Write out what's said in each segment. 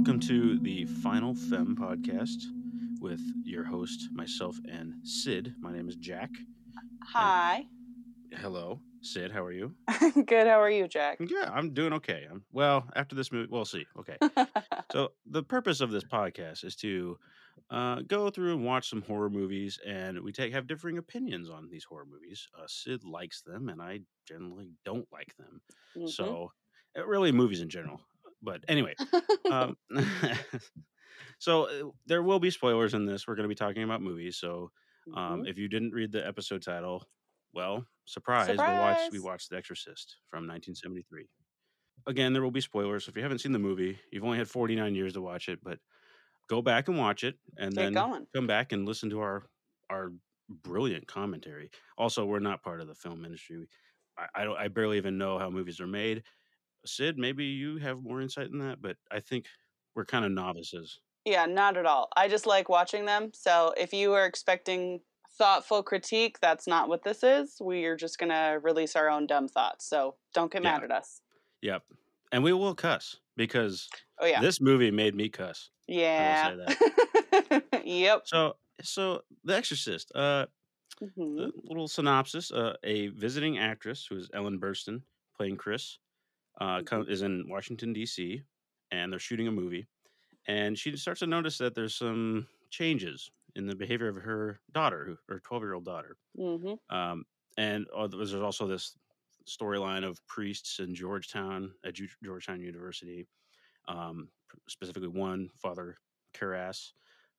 Welcome to the Final Fem podcast with your host, myself, and Sid. My name is Jack. Hi. Hello, Sid. How are you? Good. How are you, Jack? Yeah, I'm doing okay. I'm, well, after this movie, we'll see. Okay. so, the purpose of this podcast is to uh, go through and watch some horror movies, and we take have differing opinions on these horror movies. Uh, Sid likes them, and I generally don't like them. Mhm. So, uh, really, movies in general. But anyway, um, so uh, there will be spoilers in this. We're going to be talking about movies. So, um, Mhm. if you didn't read the episode title, well, surprise, we watched we watched The Exorcist from 1973. Again, there will be spoilers. So if you haven't seen the movie, you've only had 49 years to watch it, but go back and watch it, and Get then going. come back and listen to our our brilliant commentary. Also, we're not part of the film industry. I, I don't. I barely even know how movies are made. Sid, maybe you have more insight in that, but I think we're kind of novices. Yeah, not at all. I just like watching them. So if you were expecting thoughtful critique, that's not what this is. We are just gonna release our own dumb thoughts. So don't get Yeah. mad at us. Yep. And we will cuss because Oh yeah. this movie made me cuss. yeah. yep. So so The Exorcist, uh Mhm. a little synopsis, uh, a visiting actress who is Ellen Burstyn playing Chris uh co- is in Washington DC and they're shooting a movie and she starts to notice that there's some changes in the behavior of her daughter, her 12-year-old daughter. Mhm. Um and there's also this storyline of priests in Georgetown at Georgetown University, um, specifically one Father Karras,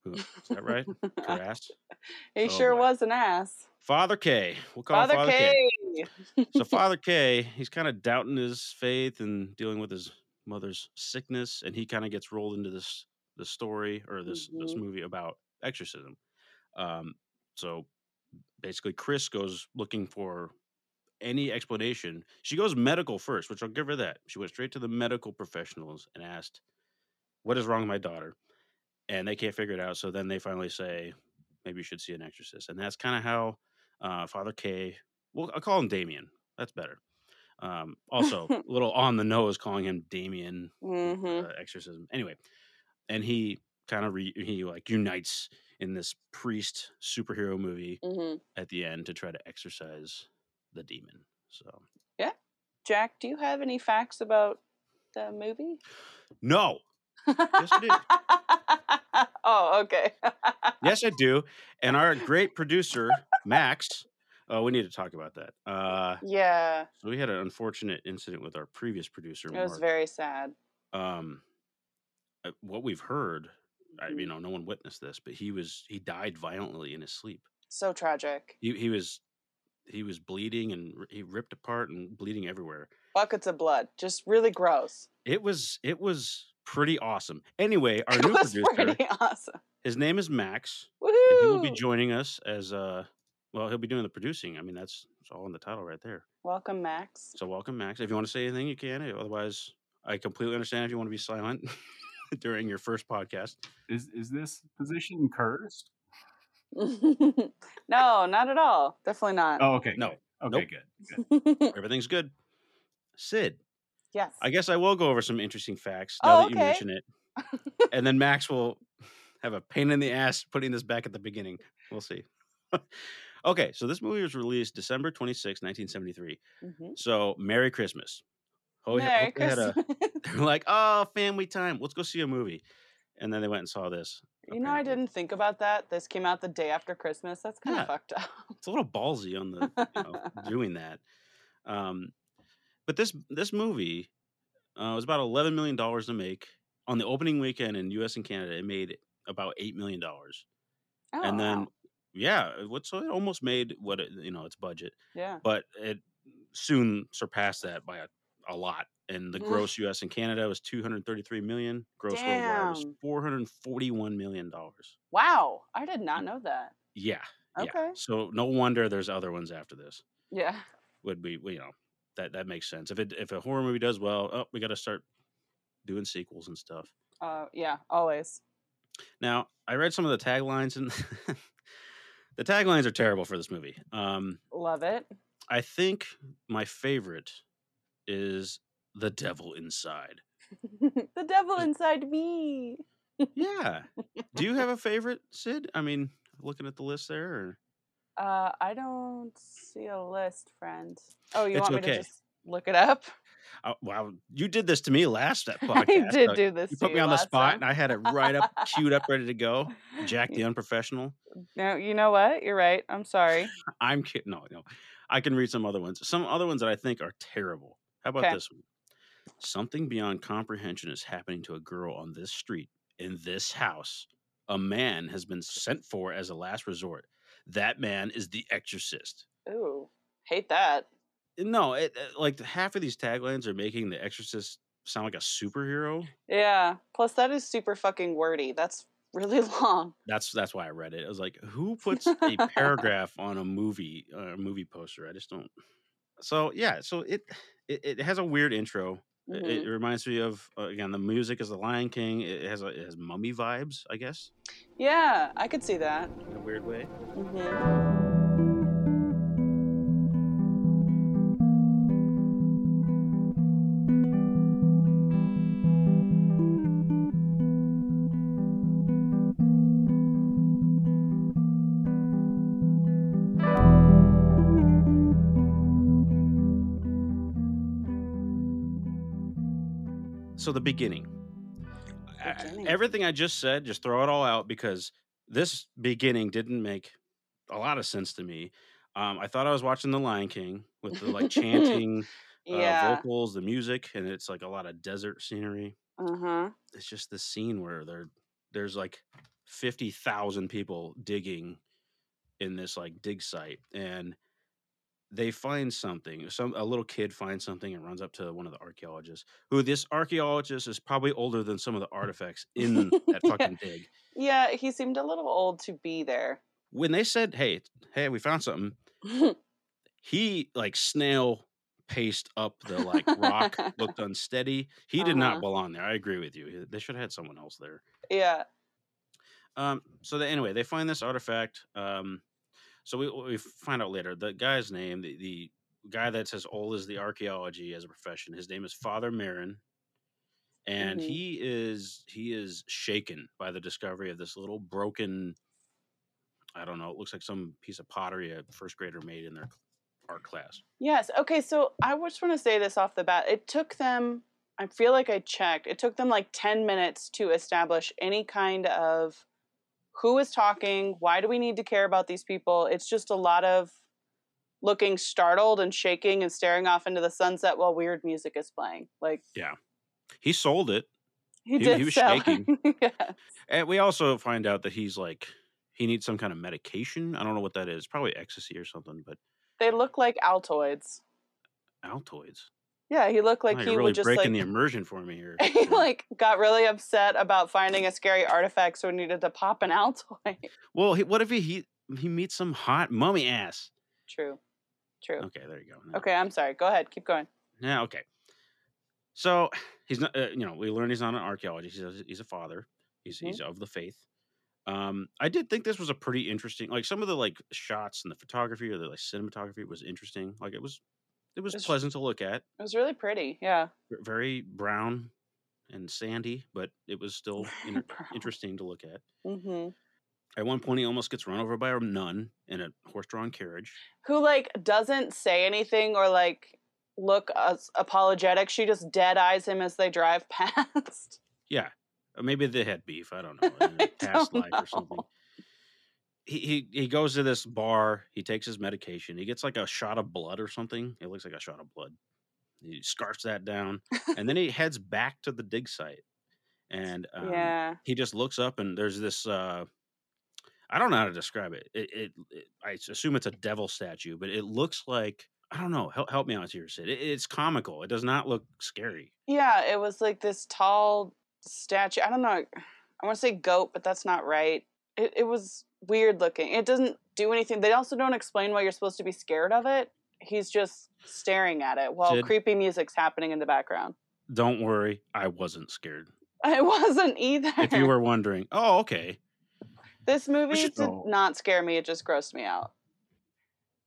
who is that right? Karras, he Oh, sure boy. was an ass. Father K. We'll call Father him Father K. So Father K, he's kind of doubting his faith and dealing with his mother's sickness, and he kind of gets rolled into this this story or this this Mhm. movie about exorcism. Um, so basically, Chris goes looking for any explanation. She goes medical first, which I'll give her that. She went straight to the medical professionals and asked, "What is wrong with my daughter?" And they can't figure it out. So then they finally say, "Maybe you should see an exorcist." And that's kind of how uh, Father K. Well, I'll call him Damien. That's better. Um, also, a little on the nose calling him Damien Mhm. uh, exorcism. Anyway, and he kind of re- he like unites in this priest superhero movie Mhm. at the end to try to exorcise the demon. So yeah, Jack, do you have any facts about the movie? no, yes, I do. oh, okay. yes, I do. And our great producer Max, uh, we need to talk about that. Uh, yeah, so we had an unfortunate incident with our previous producer. it was very sad. um, uh, what we've heard. I, you Mhm. know, no one witnessed this, but he was he died violently in his sleep. So tragic. He he was he was bleeding and he ripped apart and bleeding everywhere. Buckets of blood. Just really gross. It was it was pretty awesome. Anyway, our It new was producer, pretty awesome. his name is Max, Woohoo! and he will be joining us as uh well, he'll be doing the producing. I mean, that's it's all in the title right there. Welcome, Max. So welcome, Max. If you want to say anything, you can. Eh, otherwise, I completely understand if you want to be silent during your first podcast. Is is this position cursed? no, not at all. Definitely not. Oh, okay. No. Okay, Nope. good. Everything's good. Sid, yes. I guess I will go over some interesting facts now Oh, that you mention it. and then Max will have a pain in the ass putting this back at the beginning. We'll see. Okay, so this movie was released December 26, 1973. Mhm. So, Merry Christmas. Oh, yeah, Merry hope they had a- Christmas. they're like, oh, family time. Let's go see a movie. And then they went and saw this. you know, I didn't think about that. This came out the day after Christmas. That's kind of Yeah. fucked up. It's a little ballsy on the you know, doing that. Um, but this this movie uh, was about eleven million dollars to make on the opening weekend in U.S. and Canada. It made about eight million dollars, Oh, and then wow. Yeah, what so it almost made what it, you know its budget, yeah. but it soon surpassed that by a, a lot. And the gross U.S. and Canada was two hundred thirty three million. Gross worldwide was Damn. four hundred forty one million dollars. Wow. I did not know that. Yeah, Okay. yeah. So no wonder there's other ones after this. Yeah. would be you know that that makes sense if it if a horror movie does well oh we got to start doing sequels and stuff Uh, yeah. Always. now i read some of the taglines and the taglines are terrible for this movie um Love it. i think my favorite is the devil inside the devil inside me. Yeah. Do you have a favorite, Sid? I mean, looking at the list there, or Uh, I don't see a list, friend. Oh, you It's want me okay. to just look it up? Oh, wow, you did this to me last that I podcast. did Uh, do this. You put me on the spot, time. and I had it right up, queued up, ready to go. Jack the unprofessional. No, you know what? You're right. I'm sorry. I'm kidding. No, no. I can read some other ones. Some other ones that I think are terrible. How about 'Kay. this one? Something beyond comprehension is happening to a girl on this street in this house. A man has been sent for as a last resort. That man is the exorcist. Ooh, hate that. No, it, it- like half of these taglines are making the exorcist sound like a superhero. Yeah. Plus, that is super fucking wordy. That's really long. That's that's why I read it. I was like, who puts a paragraph on a movie uh, movie poster? I just don't. So yeah, so it it, it has a weird intro. It, it Mhm. reminds me of uh, again the music is the Lion King. It has a, it has mummy vibes, I guess, Yeah, I could see that. in a weird way. hmm So the beginning. I- everything I just said, just throw it all out because this beginning didn't make a lot of sense to me. Um, I thought I was watching The Lion King with the like chanting uh, vocals, the music, and it's like a lot of desert scenery. Uh huh. It's just this scene where there there's like fifty thousand people digging in this like dig site, and they find something. Some a little kid finds something and runs up to one of the archaeologists. Who this archaeologist is probably older than some of the artifacts in that Yeah. fucking dig. Yeah, he seemed a little old to be there. When they said, "Hey, hey, we found something," he like snail paced up the like rock, looked unsteady. He did Uh-huh. not belong there. I agree with you. They should have had someone else there. yeah. Um, so they, anyway, they find this artifact. Um, so we we find out later the guy's name, the, the guy that's as old as the archaeology as a profession. His name is Father Merrin, and Mhm. he is he is shaken by the discovery of this little broken. I don't know. It looks like some piece of pottery a first grader made in their art class. Yes. Okay. So I just want to say this off the bat. It took them, I feel like I checked, it took them like 10 minutes to establish any kind of who is talking, why do we need to care about these people. It's just a lot of looking startled and shaking and staring off into the sunset while weird music is playing. Like, yeah, He sold it, he, He- did he was sell. shaking. yeah. and we also find out that he's like he needs some kind of medication. I don't know what that is. Probably ecstasy or something, but They look like Altoids. Altoids. Yeah, he looked like Wow, he really would just breaking like the immersion for me here. he like got really upset about finding a scary artifact, so he needed to pop an Altoid. well, he, what if he, he he meets some hot mummy ass? True. True. Okay, there you go. No. Okay, I'm sorry. Go ahead. Keep going. Yeah, okay. So he's not. Uh, you know, we learn he's not an archaeologist. He's a, he's a father. He's Mhm. he's of the faith. Um, I did think this was a pretty interesting. Like some of the like shots and the photography or the like cinematography was interesting. Like it was, it was It's- pleasant to look at. It was really pretty. Yeah. very brown and sandy, but it was still Brown. interesting to look at. hmm At one point, he almost gets run over by a nun in a horse-drawn carriage. Who like doesn't say anything or like look as apologetic. She just dead eyes him as they drive past. Yeah, or maybe they had beef. I don't know, in a past life or something. He he goes to this bar. He takes his medication. He gets like a shot of blood or something. It looks like a shot of blood. He scarfs that down, and then he heads back to the dig site. And um, yeah. he just looks up and there's this uh i don't know how to describe it. It, it, it i assume it's a devil statue but it looks like i don't know help, help me out here sid it, it's comical it does not look scary Yeah, it was like this tall statue. I don't know. I want to say goat, but that's not right. It it was weird looking. It doesn't do anything. They also don't explain why you're supposed to be scared of it. He's just staring at it while Sid? creepy music's happening in the background. don't worry i wasn't scared I wasn't either. if you were wondering oh okay this movie should did go. not scare me. It just grossed me out.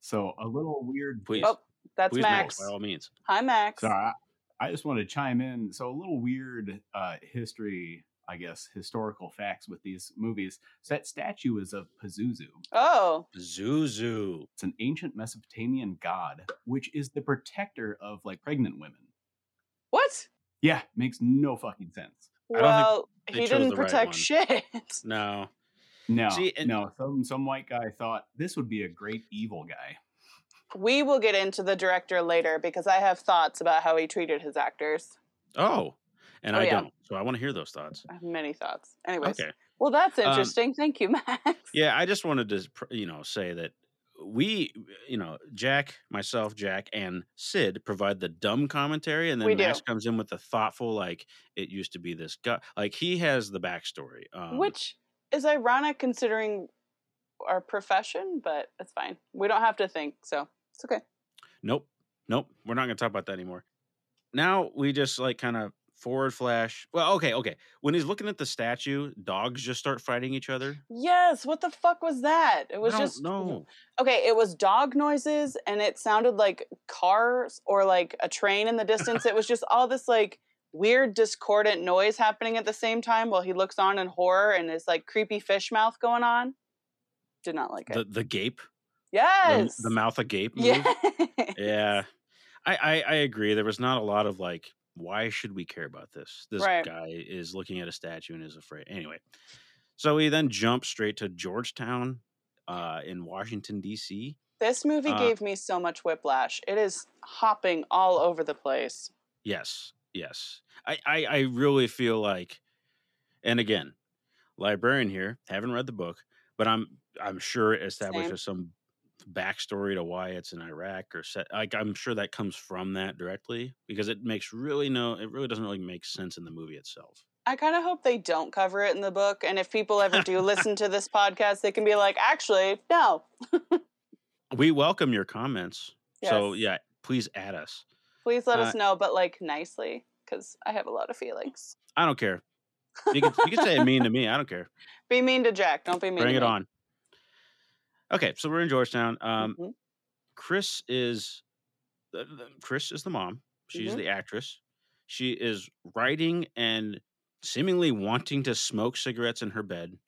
So a little weird. please Oh, That's please Max. no, by all means Hi, Max. So I, I just want to chime in. So a little weird uh, history, I guess, historical facts with these movies. So that statue is of Pazuzu. Oh, Zuzu. It's an ancient Mesopotamian god, which is the protector of like pregnant women. what? Yeah, makes no fucking sense. I don't think Well, he didn't the right protect shit. No. No, See, and- no. Some some white guy thought this would be a great evil guy. We will get into the director later because I have thoughts about how he treated his actors. Oh. And Oh, I yeah. don't. So I want to hear those thoughts. I have many thoughts. Anyways, Okay. well, that's Um, interesting. Thank you, Max. Yeah, I just wanted to, you know, say that we, you know, Jack, myself, Jack, and Sid provide the dumb commentary, and then. Max comes in with the thoughtful, like it used to be this guy. Like he has the backstory. Um, Which is ironic considering our profession, but it's fine. We don't have to think, so it's okay. Nope, nope. We're not going to talk about that anymore. Now we just like kind of forward flash. Well, okay, okay. When he's looking at the statue, dogs just start fighting each other. Yes, what the fuck was that? It was I just no. Okay, it was dog noises and it sounded like cars or like a train in the distance. it was just all this like weird discordant noise happening at the same time while he looks on in horror and his like creepy fish mouth going on. Did not like it. The the gape, the, yes. the mouth agape. Move. Yeah. yeah I, I i agree there was not a lot of like why should we care about this this Right. guy is looking at a statue and is afraid anyway so we then jump straight to georgetown uh in washington dc This movie Uh, gave me so much whiplash. It is hopping all over the place. yes yes I, I i really feel like and again librarian here haven't read the book but i'm i'm sure it establishes some backstory to why it's in iraq or set like i'm sure that comes from that directly because it makes really no it really doesn't really make sense in the movie itself I kind of hope they don't cover it in the book. And if people ever do listen to this podcast, they can be like, actually, no. we welcome your comments so yeah please add us Please let Uh, us know, but like nicely, because I have a lot of feelings. i don't care you can, you can say it mean to me i don't care Be mean to Jack. Don't be mean. bring to it me. on okay so we're in georgetown um Mhm. chris is the- chris is the mom she's Mhm. the actress she is writing and seemingly wanting to smoke cigarettes in her bed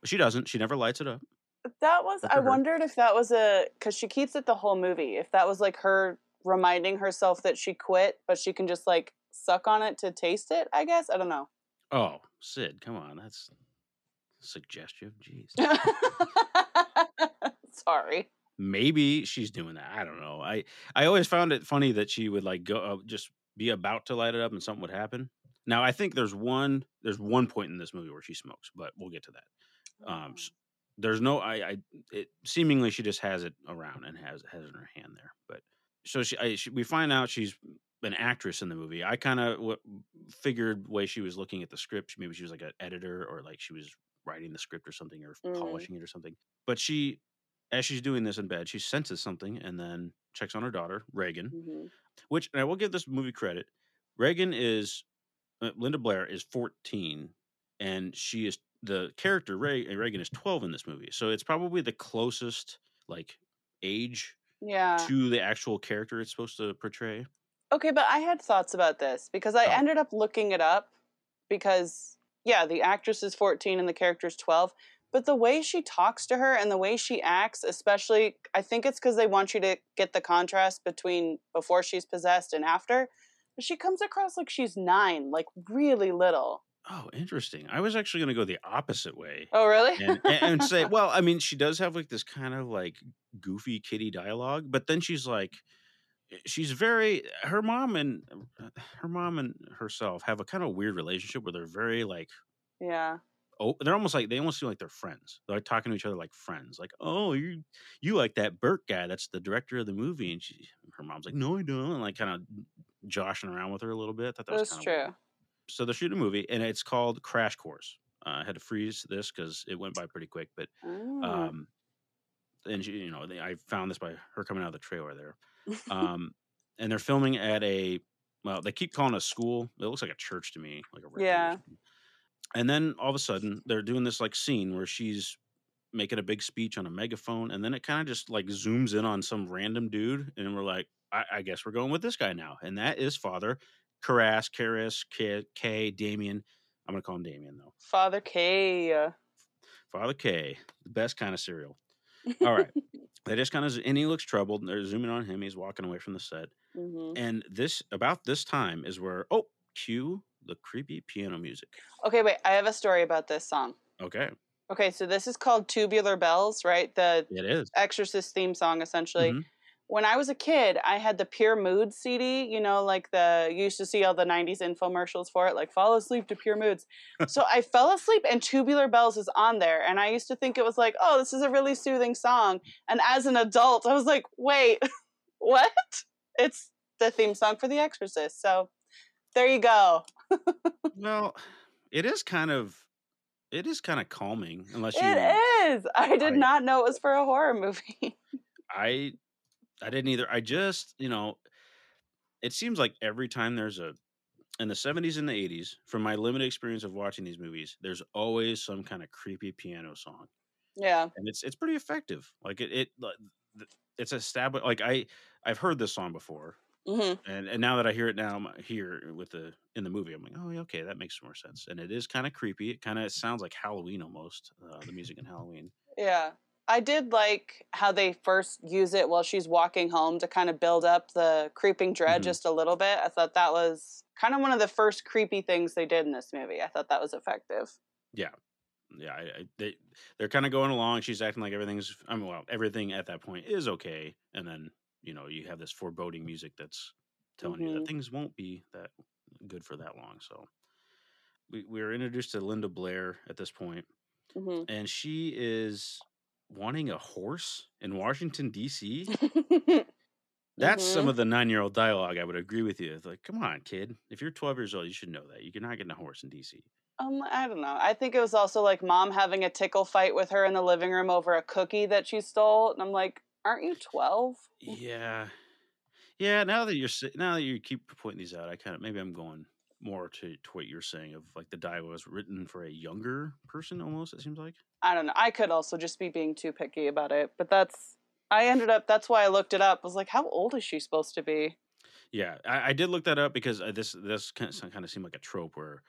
but she doesn't she never lights it up That was. I her. wondered if that was a because she keeps it the whole movie. If that was like her reminding herself that she quit, but she can just like suck on it to taste it. I guess I don't know. oh sid come on that's suggestive jeez Sorry. maybe she's doing that. I don't know. I I always found it funny that she would like go uh, just be about to light it up and something would happen. Now I think there's one there's one point in this movie where she smokes, but we'll get to that. Um, s- there's no I I it seemingly she just has it around and has has it in her hand there. But so she, I, she we find out she's an actress in the movie. I kind of w- figured way she was looking at the script, maybe she was like an editor or like she was writing the script or something or Mm. polishing it or something. But she as she's doing this in bed, she senses something and then checks on her daughter, Reagan, Mhm. which and I will give this movie credit. Reagan is uh, Linda Blair is 14 and she is the character Ray, Reagan is 12 in this movie. So it's probably the closest like age Yeah. to the actual character it's supposed to portray. Okay, but I had thoughts about this because I Oh. ended up looking it up because yeah, the actress is 14 and the character is 12, but the way she talks to her and the way she acts, especially I think it's cuz they want you to get the contrast between before she's possessed and after. But she comes across like she's 9, like really little. Oh, interesting. I was actually going to go the opposite way. Oh, really? and, and, say, well, I mean, she does have like this kind of like goofy kitty dialogue, but then she's like, she's very her mom and uh, her mom and herself have a kind of weird relationship where they're very like yeah. oh they're almost like they almost seem like they're friends they're like talking to each other like friends like oh you you like that burt guy that's the director of the movie and she her mom's like no i don't and like kind of joshing around with her a little bit I thought that was That's weird true. so they're shooting a movie and it's called crash course uh, i had to freeze this because it went by pretty quick but Oh. um and she, you know they, i found this by her coming out of the trailer there um and they're filming at a well they keep calling a school it looks like a church to me like a Yeah. and then all of a sudden they're doing this like scene where she's making a big speech on a megaphone and then it kind of just like zooms in on some random dude and we're like I, I guess we're going with this guy now and that is father Karras, Karis, K, K, Damien. I'm gonna call him Damien though. Father K. Father K, the best kind of cereal. All right. they just kind of and he looks troubled. And they're zooming on him. He's walking away from the set. hmm And this about this time is where oh, cue the creepy piano music. Okay, wait. I have a story about this song. Okay, Okay, so this is called Tubular Bells, right? The it is. Exorcist theme song, essentially. Mhm. When I was a kid, I had the Pure Moods CD. You know, like the you used to see all the '90s infomercials for it, like "Fall asleep to Pure Moods." so I fell asleep, and Tubular Bells is on there, and I used to think it was like, "Oh, this is a really soothing song." And as an adult, I was like, "Wait, what?" It's the theme song for The Exorcist. So there you go. Well, it is kind of it is kind of calming unless you It is. I did I- not know it was for a horror movie. I I didn't either. I just, you know, it seems like every time there's a in the 70s and the 80s, from my limited experience of watching these movies, there's always some kind of creepy piano song. yeah. And it's it's pretty effective. Like it it it's established like I I've heard this song before. hmm And and now that I hear it now I'm here with the in the movie, I'm like, "Oh, okay, that makes more sense." And it is kind of creepy. It kind of sounds like Halloween almost, uh, the music in Halloween. Yeah. I did like how they first use it while she's walking home to kind of build up the creeping dread Mhm. just a little bit. I thought that was kind of one of the first creepy things they did in this movie. I thought that was effective. Yeah, yeah. I, I, they they're kind of going along. She's acting like everything's. I mean, well, everything at that point is okay, and then you know you have this foreboding music that's telling you that Mhm. things won't be that good for that long. So we we are introduced to Linda Blair at this point, hmm and she is wanting a horse in Washington D.C. That's some Mhm. of the nine year old dialogue. I would agree with you. It's like, come on, kid. If you're 12 years old, you should know that. You're not getting a horse in D.C. um, I don't know. I think it was also like mom having a tickle fight with her in the living room over a cookie that she stole. And I'm like, aren't you 12? Yeah, yeah. Now that you're now that you keep pointing these out, I kind of maybe I'm going more to, to what you're saying of like the dialogue was written for a younger person almost. It seems like. I don't know. I could also just be being too picky about it, but that's. I ended up. That's why I looked it up. I was like, how old is she supposed to be? Yeah, I, I did look that up because uh, this this kind of, kind of seemed like a trope where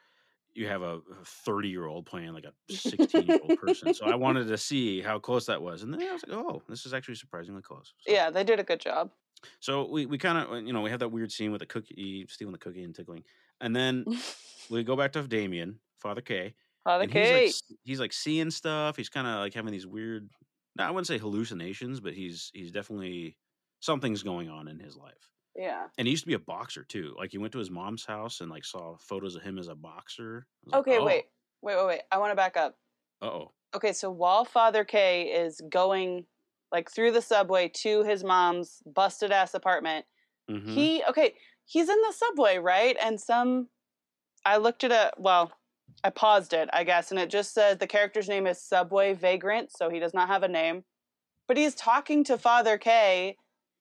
you have a 30 year old playing like a 16 year old person. So I wanted to see how close that was, and then I was like, oh, this is actually surprisingly close. So, Yeah, they did a good job. So we we kind of you know we have that weird scene with the cookie stealing the cookie and tickling, and then we go back to Damien, Father K. Father and he's like, he's like seeing stuff. He's kind of like having these weird. No, I wouldn't say hallucinations, but he's he's definitely something's going on in his life. Yeah. And he used to be a boxer too. Like he went to his mom's house and like saw photos of him as a boxer. Was like, Okay, oh, wait, wait, wait, wait. I want to back up. Uh oh. Okay, so while Father K is going like through the subway to his mom's busted ass apartment, Mm-hmm. he okay, he's in the subway, right? And some I looked at a well, I paused it, I guess, and it just said the character's name is Subway Vagrant, so he does not have a name. But he's talking to Father K,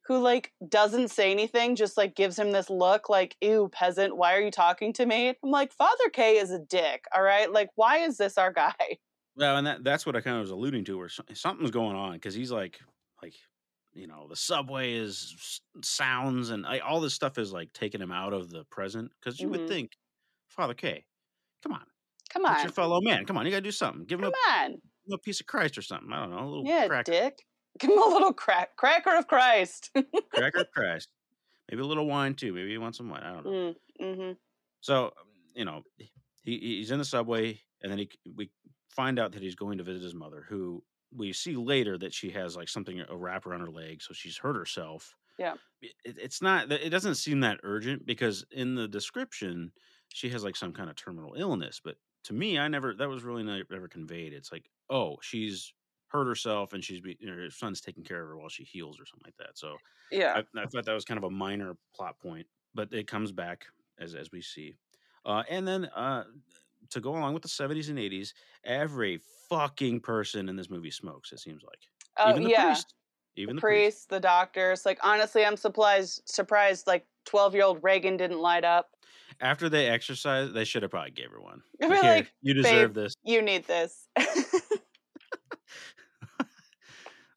who like doesn't say anything, just like gives him this look like, ew, peasant, why are you talking to me? I'm like, Father K is a dick, all right? Like, why is this our guy? Well, and that that's what I kind of was alluding to, where something's going on because he's like, like, you know, the subway is sounds and I, all this stuff is like taking him out of the present. Because you Mhm. would think, Father K, come on, Come it's on. your fellow man. Come on, you gotta do something. Give him Come a, on. a piece of Christ or something. I don't know, a little Yeah, cracker, dick. Give him a little crack cracker of Christ. cracker of Christ. Maybe a little wine too. Maybe you want some wine. I don't know. mm, mm-hmm. So um, you know, he he's in the subway, and then he we find out that he's going to visit his mother, who we see later that she has like something a wrap around her leg, so she's hurt herself. Yeah. It, it's not. It doesn't seem that urgent because in the description she has like some kind of terminal illness, but to me, I never that was really never conveyed. It's like, oh, she's hurt herself and she's be, her son's taking care of her while she heals or something like that. So Yeah. I, I thought that was kind of a minor plot point, but it comes back as as we see. Uh, and then uh, to go along with the seventies and eighties, every fucking person in this movie smokes. It seems like Oh even the yeah. priest, even the the priest. priest, the doctors. Like honestly, I'm surprised surprised like 12 year old Reagan didn't light up. After they exercise, they should have probably gave her one. Here, like, you deserve this. You need this.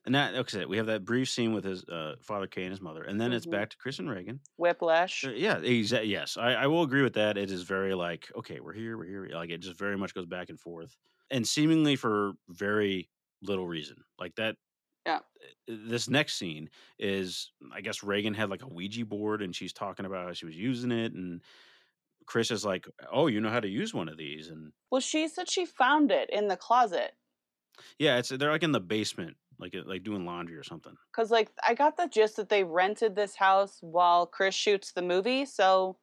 And that okay, we have that brief scene with his uh, father Kay and his mother, and then it's Mhm. back to Chris and Reagan. Whiplash. Uh, Yeah, exa- yes, I, I will agree with that. It is very like, okay, we're here, we're here. Like it just very much goes back and forth, and seemingly for very little reason. Like that. Yeah. uh, This next scene is, I guess Reagan had like a Ouija board, and she's talking about how she was using it, and Chris is like, "Oh, you know how to use one of these," and Well, she said she found it in the closet. yeah, it's they're like in the basement, like uh, like doing laundry or something. Cause like I got the gist that they rented this house while Chris shoots the movie. So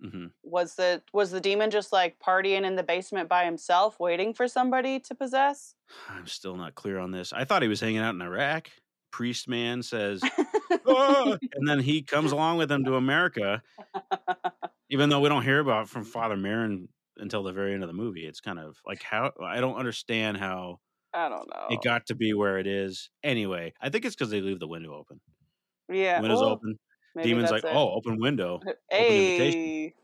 hmm was the was the demon just like partying in the basement by himself, waiting for somebody to possess? I'm still not clear on this. I thought he was hanging out in Iraq. Priest man says, "Ah," and then he comes along with them to America, even though we don't hear about from Father Merrin until the very end of the movie. It's kind of like how I don't understand how I don't know. it got to be where it is. Anyway, I think it's because they leave the window open. yeah, Windows well, open. Demon's like, it. oh, open window. hey,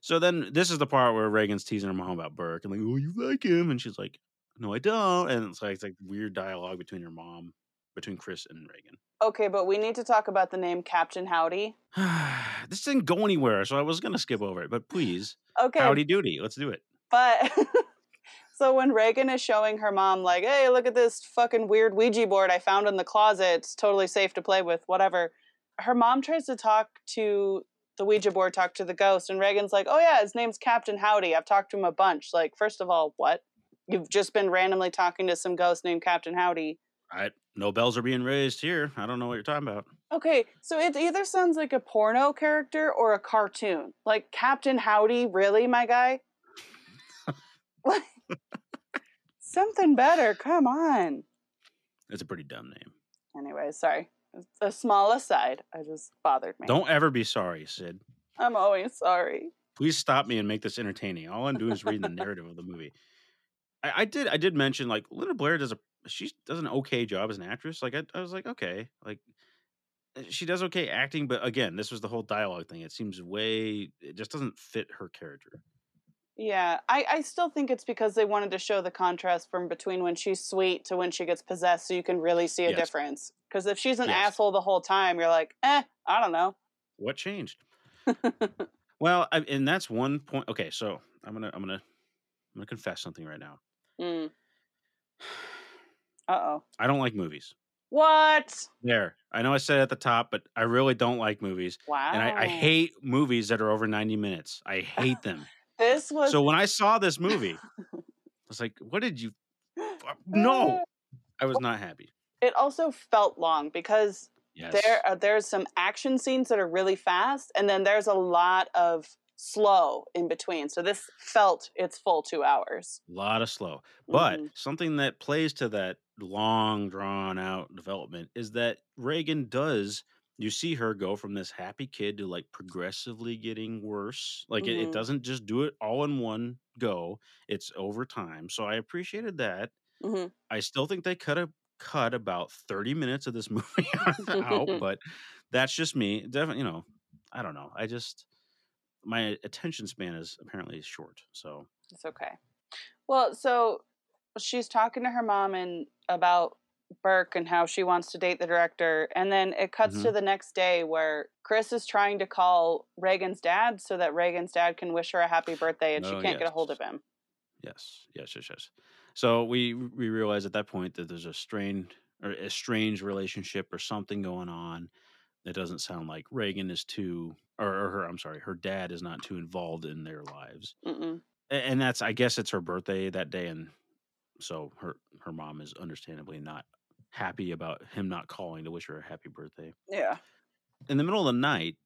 So then this is the part where Reagan's teasing her mom about Burke and like, oh, you like him, and she's like, no, I don't. And it's like it's like weird dialogue between her mom, between Chris and Reagan. okay, but we need to talk about the name Captain Howdy. this didn't go anywhere, so I was gonna skip over it. But please, Okay, howdy doody, let's do it. But so when Reagan is showing her mom, like, hey, look at this fucking weird Ouija board I found in the closet. It's totally safe to play with, whatever. Her mom tries to talk to the Ouija board, talk to the ghost, and Reagan's like, oh, yeah, his name's Captain Howdy. I've talked to him a bunch. Like, first of all, what? You've just been randomly talking to some ghost named Captain Howdy. I no bells are being raised here. I don't know what you're talking about. Okay, so it either sounds like a porno character or a cartoon. Like Captain Howdy, really, my guy? Something better, come on. That's a pretty dumb name. Anyway, sorry. A small aside. I just bothered me. Don't ever be sorry, Sid. I'm always sorry. Please stop me and make this entertaining. All I'm doing is reading the narrative of the movie. I, I did I did mention like Linda Blair does a she does an okay job as an actress. Like I, I was like okay, like uh, she does okay acting, but again, this was the whole dialogue thing. It seems way it just doesn't fit her character. Yeah, I, I still think it's because they wanted to show the contrast from between when she's sweet to when she gets possessed so you can really see a Yes. difference. Because if she's an Yes. asshole the whole time, you're like, eh, I don't know. What changed? well, I, and that's one point. Okay, so I'm gonna I'm gonna I'm gonna confess something right now. Mm. Uh oh. I don't like movies. What? There, I know I said it at the top, but I really don't like movies, Wow. and I, I hate movies that are over 90 minutes. I hate them. This was so when I saw this movie, I was like, "What did you? No, I was not happy." It also felt long because Yes, there uh, there's some action scenes that are really fast, and then there's a lot of slow in between. So this felt its full two hours. a lot of slow. But Mhm. something that plays to that long, drawn out development is that Reagan does. You see her go from this happy kid to like progressively getting worse. Like it, it Mhm. doesn't just do it all in one go. It's over time. So I appreciated that. hmm I still think they could have cut about 30 minutes of this movie out, but that's just me. Definitely, you know, I don't know. I just my attention span is apparently short. So It's okay. Well, so she's talking to her mom and about Burke and how she wants to date the director, and then it cuts mm-hmm. to the next day where Chris is trying to call Reagan's dad so that Reagan's dad can wish her a happy birthday, and she Oh, can't get a hold of him. yes, yes, yes, yes. So we we realize at that point that there's a strained or a strange relationship or something going on. It doesn't sound like Reagan is too, or, or her. I'm sorry, her dad is not too involved in their lives. Mm-mm. And that's I guess it's her birthday that day, and so her her mom is understandably not happy about him not calling to wish her a happy birthday. Yeah. In the middle of the night,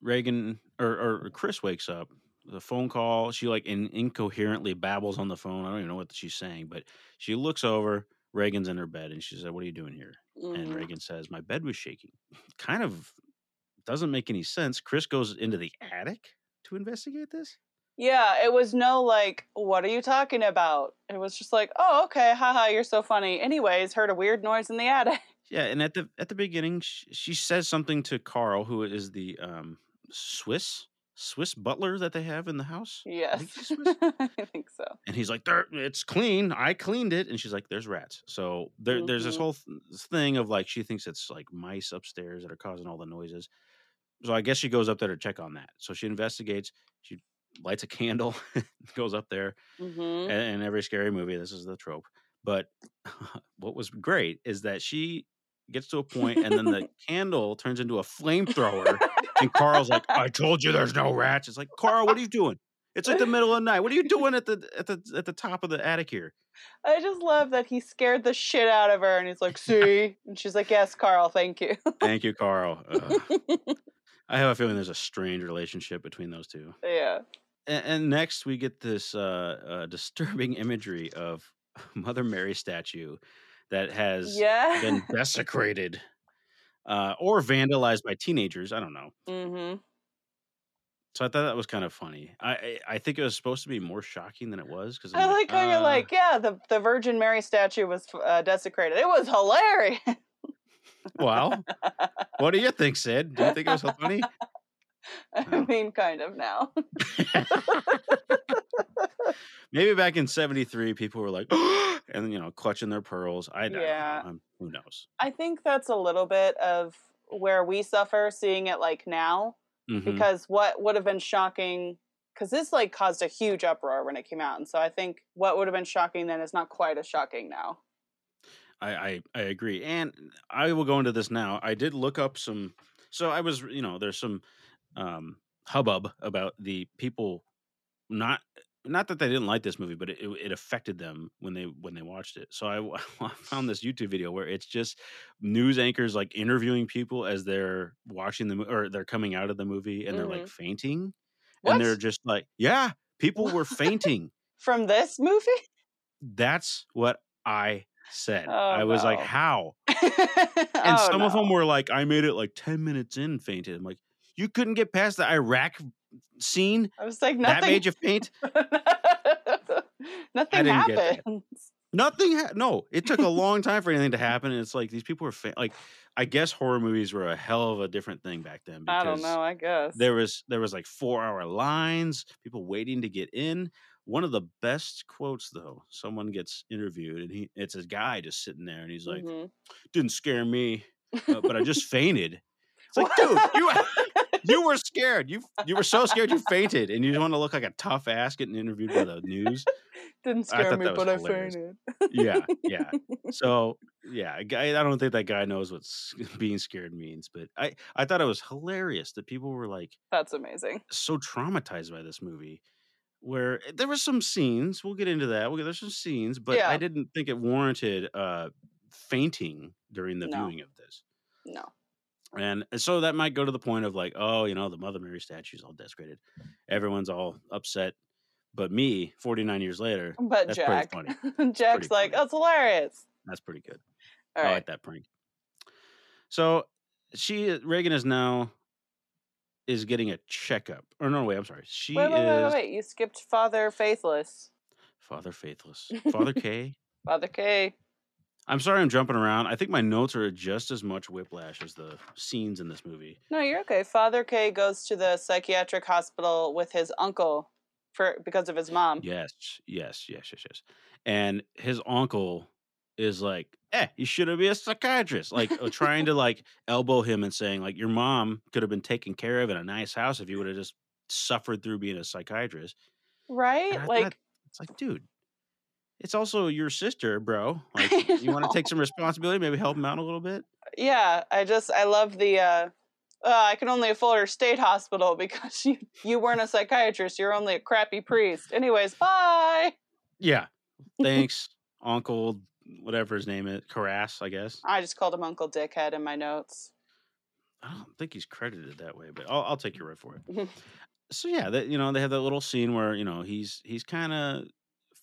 Reagan or, or Chris wakes up. The phone call, she like in, incoherently babbles on the phone. I don't even know what she's saying, but she looks over. Reagan's in her bed, and she said, "What are you doing here?" And Mhm. Reagan says, "My bed was shaking." Kind of doesn't make any sense. Chris goes into the attic to investigate this. Yeah, it was no like, what are you talking about? It was just like, oh, okay, haha, you're so funny. Anyways, heard a weird noise in the attic. Yeah, and at the at the beginning, she, she says something to Carl, who is the um, Swiss Swiss butler that they have in the house. Yes, Swiss. I think so. And he's like, there, it's clean. I cleaned it. And she's like, there's rats. So there, there's this Mhm. whole th- thing of like, she thinks it's like mice upstairs that are causing all the noises. So I guess she goes up there to check on that. So she investigates. She lights a candle, goes up there. hmm And in every scary movie, this is the trope. But what was great is that she gets to a point and then the candle turns into a flamethrower. And Carl's like, I told you there's no rats. It's like, Carl, what are you doing? It's like the middle of the night. What are you doing at the at the at the top of the attic here? I just love that he scared the shit out of her, and he's like, "See," and she's like, "Yes, Carl, thank you." Thank you, Carl. Ugh. I have a feeling there's a strained relationship between those two. yeah. And, and next, we get this uh, uh, disturbing imagery of Mother Mary statue that has Yeah. been desecrated uh, or vandalized by teenagers. I don't know. hmm So I thought that was kind of funny. I I, think it was supposed to be more shocking than it was because I like how you're like, yeah, the the Virgin Mary statue was uh, desecrated. It was hilarious. well, what do you think, Sid? Do you think it was so funny? I Oh. mean, kind of now. Maybe back in '73, people were like, and you know, clutching their pearls. I don't Yeah. know. Um, who knows? I think that's a little bit of where we suffer seeing it like now, Mhm. because what would have been shocking, because this like caused a huge uproar when it came out, and so I think what would have been shocking then is not quite as shocking now. I, I I agree, and I will go into this now. I did look up some. So I was, you know, there's some um, hubbub about the people not not that they didn't like this movie, but it, it affected them when they when they watched it. So I, I found this YouTube video where it's just news anchors like interviewing people as they're watching the or they're coming out of the movie and they're like fainting, and they're just like, yeah, people were fainting. From this movie? That's what I said. Oh, I was like, how? And Oh, some of them were like, I made it like 10 minutes in, fainted. I'm like, you couldn't get past the Iraq scene? I was like, nothing. That made you faint? nothing didn't get that. happened. Nothing. Ha- no, it took a long time for anything to happen. And it's like, these people were fa- like, I guess horror movies were a hell of a different thing back then. Because I don't know. I guess. There was there was like four hour lines, people waiting to get in. One of the best quotes though, someone gets interviewed and he it's a guy just sitting there and he's like, Mhm. didn't scare me, uh, but I just fainted. It's like, dude, you you were scared. You you were so scared you fainted, and you just want to look like a tough ass getting interviewed by the news. didn't scare me, but I fainted. Yeah, yeah. So yeah, guy. I don't think that guy knows what being scared means, but I I thought it was hilarious that people were like That's amazing. so traumatized by this movie. Where eh, there were some scenes, we'll get into that. We'll get, there's some scenes, but I didn't think it warranted uh, fainting during the No. viewing of this. No. And so that might go to the point of like, oh, you know, the Mother Mary statue's all desecrated. Everyone's all upset. But me, 49 years later, um, But That's Jack, pretty Jack's pretty like, funny. that's hilarious. that's pretty good. All I right. like that prank. So she Reagan is now is getting a checkup. Or no, wait, I'm sorry. She Wait, wait, wait, wait, is wait. You skipped Father Faithless. Father Faithless. Father K. Father K. I'm sorry I'm jumping around. I think my notes are just as much whiplash as the scenes in this movie. No, you're okay. Father K goes to the psychiatric hospital with his uncle for because of his mom. Yes, yes, yes, yes, yes. And his uncle is like, "Eh, you should have been a psychiatrist." Like uh, trying to like elbow him and saying like, "Your mom could have been taken care of in a nice house if you would have just suffered through being a psychiatrist." Right? Like thought- it's like, dude, it's also your sister, bro. Like, you want to take some responsibility, maybe help him out a little bit. yeah, I just I love the uh uh, I can only afford her state hospital because you you weren't a psychiatrist. You're only a crappy priest. Anyways, bye. Yeah, thanks, Uncle, whatever his name is, Karras, I guess. I just called him Uncle Dickhead in my notes. I don't think he's credited that way, but I'll, I'll take your word for it. So yeah, that you know they have that little scene where you know he's he's kind of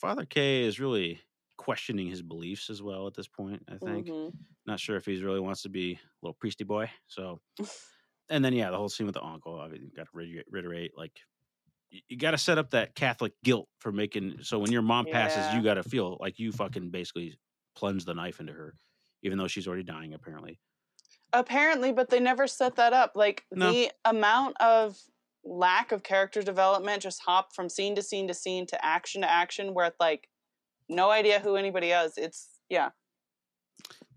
Father K is really questioning his beliefs as well at this point. I think Mhm. not sure if he really wants to be a little priesty boy. So, and then yeah, the whole scene with the uncle. I mean, got to reiterate like you got to set up that Catholic guilt for making. So when your mom passes, Yeah. you got to feel like you fucking basically plunge the knife into her, even though she's already dying apparently. Apparently, but they never set that up. Like No. the amount of lack of character development, just hop from scene to scene to scene to action to action, where it's like no idea who anybody is. It's yeah.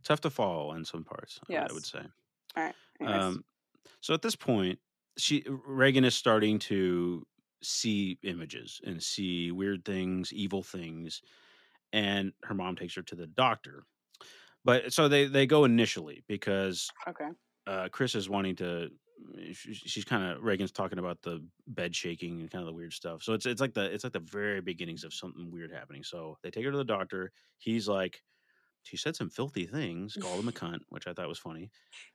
Tough to follow in some parts. I would say. All right. Um, so at this point, she Regan is starting to see images and see weird things, evil things, and her mom takes her to the doctor. But so they they go initially because okay. uh, Chris is wanting to. She- She's kind of Regan's talking about the bed shaking and kind of the weird stuff. So it's it's like the it's like the very beginnings of something weird happening. So they take her to the doctor. He's like, she said some filthy things, called him a cunt, which I thought was funny.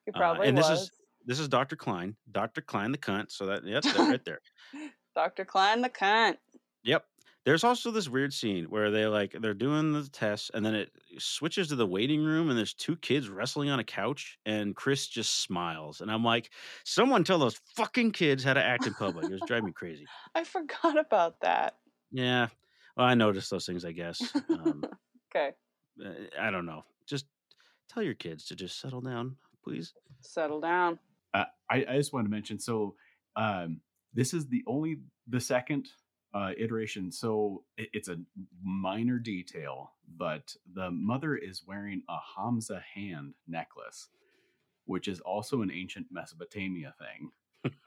He Uh, probably and this is this is Dr. Klein, Dr. Klein the cunt. So that yep, they're right there. Dr. Klein the cunt. Yep. There's also this weird scene where they like they're doing the test and then it switches to the waiting room and there's two kids wrestling on a couch and Chris just smiles and I'm like, someone tell those fucking kids how to act in public. It was driving me crazy. I forgot about that. Yeah. Well, I noticed those things, I guess. Um, Okay. uh, I don't know. Just tell your kids to just settle down, please. Settle down. Uh, I, I just wanted to mention so um, this is the only the second uh, iteration. So it, it's a minor detail but the mother is wearing a hamza hand necklace which is also an ancient mesopotamia thing.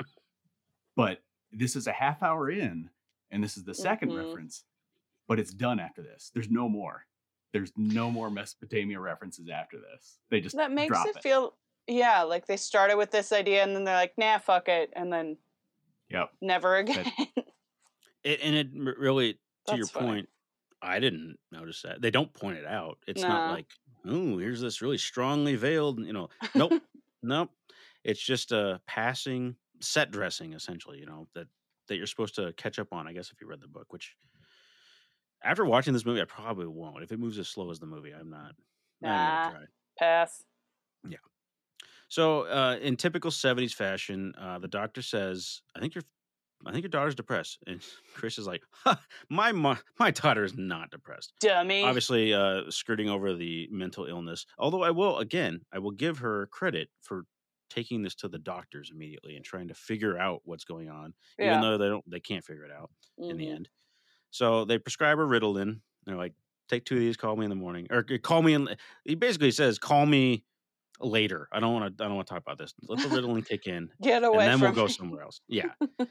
But this is a half hour in and this is the 2nd Mhm. reference but it's done after this. There's no more. There's no more mesopotamia references after this. They just That makes drop it feel yeah, like they started with this idea and then they're like, nah, fuck it, and then yep. never again. It, and it really, to your funny. point, I didn't notice that. They don't point it out. It's No. not like, oh, here's this really strongly veiled, you know. Nope. nope. It's just a passing set dressing, essentially, you know, that that you're supposed to catch up on, I guess, if you read the book, which after watching this movie, I probably won't. If it moves as slow as the movie, I'm not. Nah. try. Pass. So, uh, in typical '70s fashion, uh, the doctor says, "I think your, I think your daughter's depressed," and Chris is like, "My mo- my daughter is not depressed." Dummy. Obviously, uh, skirting over the mental illness. Although I will, again, I will give her credit for taking this to the doctors immediately and trying to figure out what's going on, yeah. even though they don't, they can't figure it out in the Mhm. end. So they prescribe her Ritalin. They're like, "Take two of these. Call me in the morning, or call me." In, he basically says, "Call me." Later, I don't want to. I don't want to talk about this. Let the Ritalin kick in, Get away and then we'll go somewhere else. Yeah.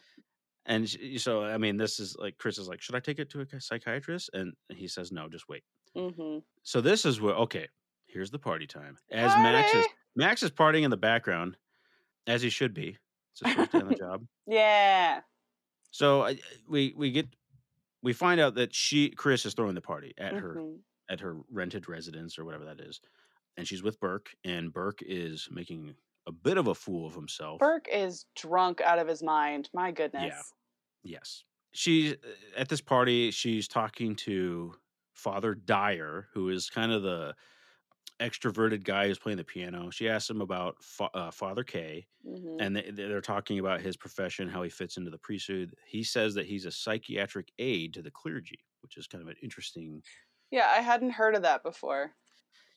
and sh- so, I mean, this is like Chris is like, should I take it to a psychiatrist? And he says, no, just wait. hmm So this is where okay, here's the party time. As Max is Max is partying in the background, as he should be. It's his first day on the job. Yeah. So I, we we get we find out that she Chris is throwing the party at her Mhm. at her rented residence or whatever that is, and she's with Burke, and Burke is making a bit of a fool of himself. Burke is drunk out of his mind. My goodness. Yeah. Yes. She's at this party, she's talking to Father Dyer, who is kind of the extroverted guy who's playing the piano. She asks him about fa- uh, Father K, hmm and they, they're talking about his profession, how he fits into the priesthood. He says that he's a psychiatric aide to the clergy, which is kind of an interesting. Yeah, I hadn't heard of that before.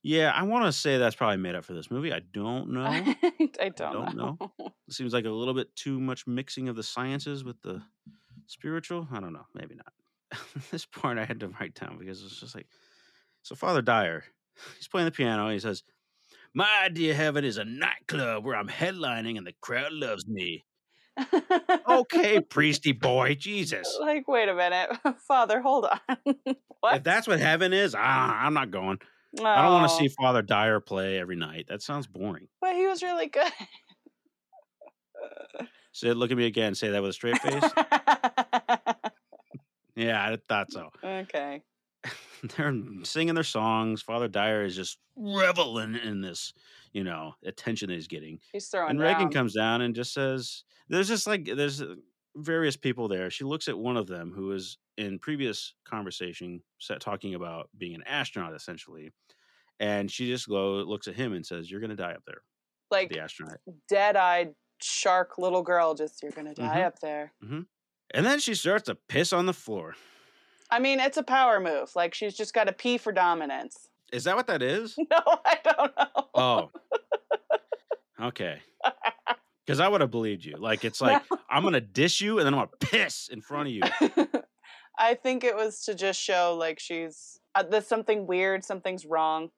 Yeah, I want to say that's probably made up for this movie. I don't know. I don't, don't know. It seems like a little bit too much mixing of the sciences with the spiritual. I don't know. Maybe not. this part I had to write down because it's just like, so Father Dyer, he's playing the piano. He says, "My idea of heaven is a nightclub where I'm headlining and the crowd loves me." Okay, priesty boy, Jesus. like, wait a minute, Father, hold on. what? If that's what heaven is, ah, I'm not going. I don't want to Oh, see Father Dyer play every night. That sounds boring. But he was really good. Sid, look at me again. Say that with a straight face. yeah, I thought mm, so. okay. they're singing their songs. Father Dyer is just reveling in this, you know, attention that he's getting. He's throwing and down. Regan comes down and just says, "There's just like there's various people there." She looks at one of them who is in previous conversation set talking about being an astronaut, essentially, and she just go looks at him and says, "You're gonna die up there." like The astronaut, dead-eyed shark little girl. Just you're gonna die Mhm. up there. and then she starts to piss on the floor. I mean, it's a power move. Like she's just got to pee for dominance. Is that what that is? No, I don't know. Oh. Okay. Because I would have believed you. Like it's like I'm gonna dish you, and then I'm gonna piss in front of you. I think it was to just show like she's uh, there's something weird, something's wrong.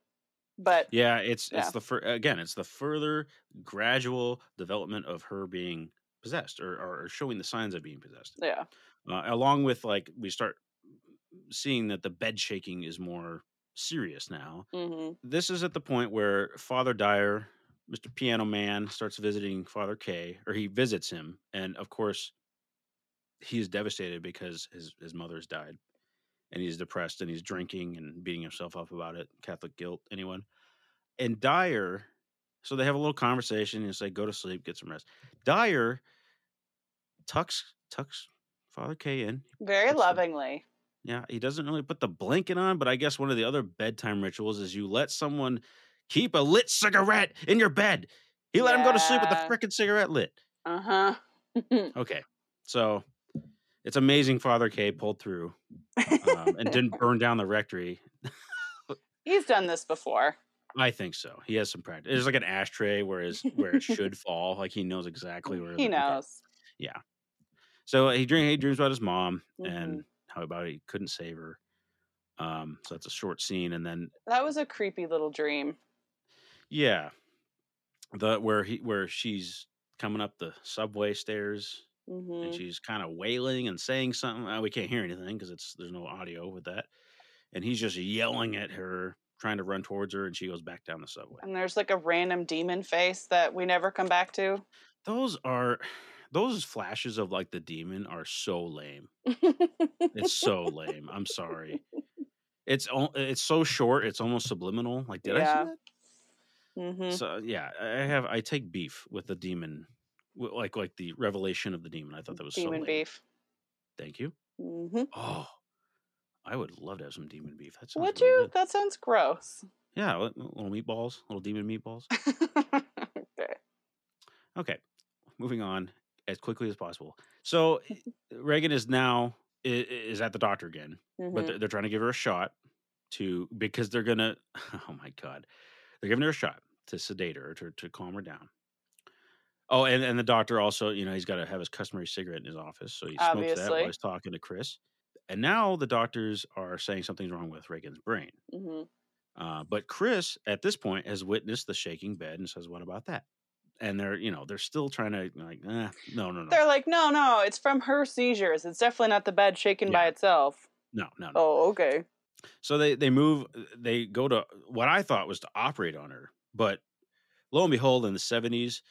But Yeah, it's Yeah. it's the fur- again, it's the further gradual development of her being possessed or, or showing the signs of being possessed. yeah, Uh, along with like we start seeing that the bed shaking is more serious now. hmm This is at the point where Father Dyer, Mr. Piano Man, starts visiting Father K, or he visits him, and of course, he is devastated because his his mother's died, and he's depressed and he's drinking and beating himself up about it. Catholic guilt, anyone? And Dyer, so they have a little conversation. He's like, "Go to sleep, get some rest." Dyer tucks tucks Father K in. very Puts the- lovingly. Yeah, he doesn't really put the blanket on, but I guess one of the other bedtime rituals is you let someone keep a lit cigarette in your bed. He let him go to sleep with the Yeah. frickin' cigarette lit. Uh huh. Okay, so it's amazing Father K pulled through um, and didn't burn down the rectory. He's done this before. I think so. He has some practice. There's like an ashtray where his where it should fall. Like he knows exactly where He the- okay. knows. So he dream he dreams about his mom Mhm. and how about he couldn't save her. Um, so that's a short scene, and then That was a creepy little dream. Yeah. The where he where she's coming up the subway stairs hmm and she's kind of wailing and saying something. Uh, we can't hear anything because it's there's no audio with that. And he's just yelling at her, trying to run towards her, and she goes back down the subway. And there's like a random demon face that we never come back to. Those are those flashes of like the demon are so lame. It's so lame. I'm sorry. It's it's so short. It's almost subliminal. Like, did I see that? Hmm So yeah, I have I take beef with the demon, like like the revelation of the demon. I thought that was so Demon lame. beef. Thank you. hmm Oh, I would love to have some demon beef. That sounds Would really you? good. That sounds gross. Yeah, little meatballs, little demon meatballs. okay. Okay, moving on as quickly as possible. So Reagan is now is at the doctor again, but Mhm. they're, they're trying to give her a shot to because they're gonna. Oh my god, they're giving her a shot to sedate her to to calm her down. Oh, and, and the doctor also, you know, he's got to have his customary cigarette in his office, so he smokes that while he's talking to Chris. And now the doctors are saying something's wrong with Regan's brain. hmm Uh, but Chris, at this point, has witnessed the shaking bed and says, "What about that?" And they're, you know, they're still trying to like, eh, no, no, no, They're like, no, no, it's from her seizures. It's definitely not the bed shaken by itself. no, no, no. Oh, okay. So they they move, they go to what I thought was to operate on her, but lo and behold, in the seventies,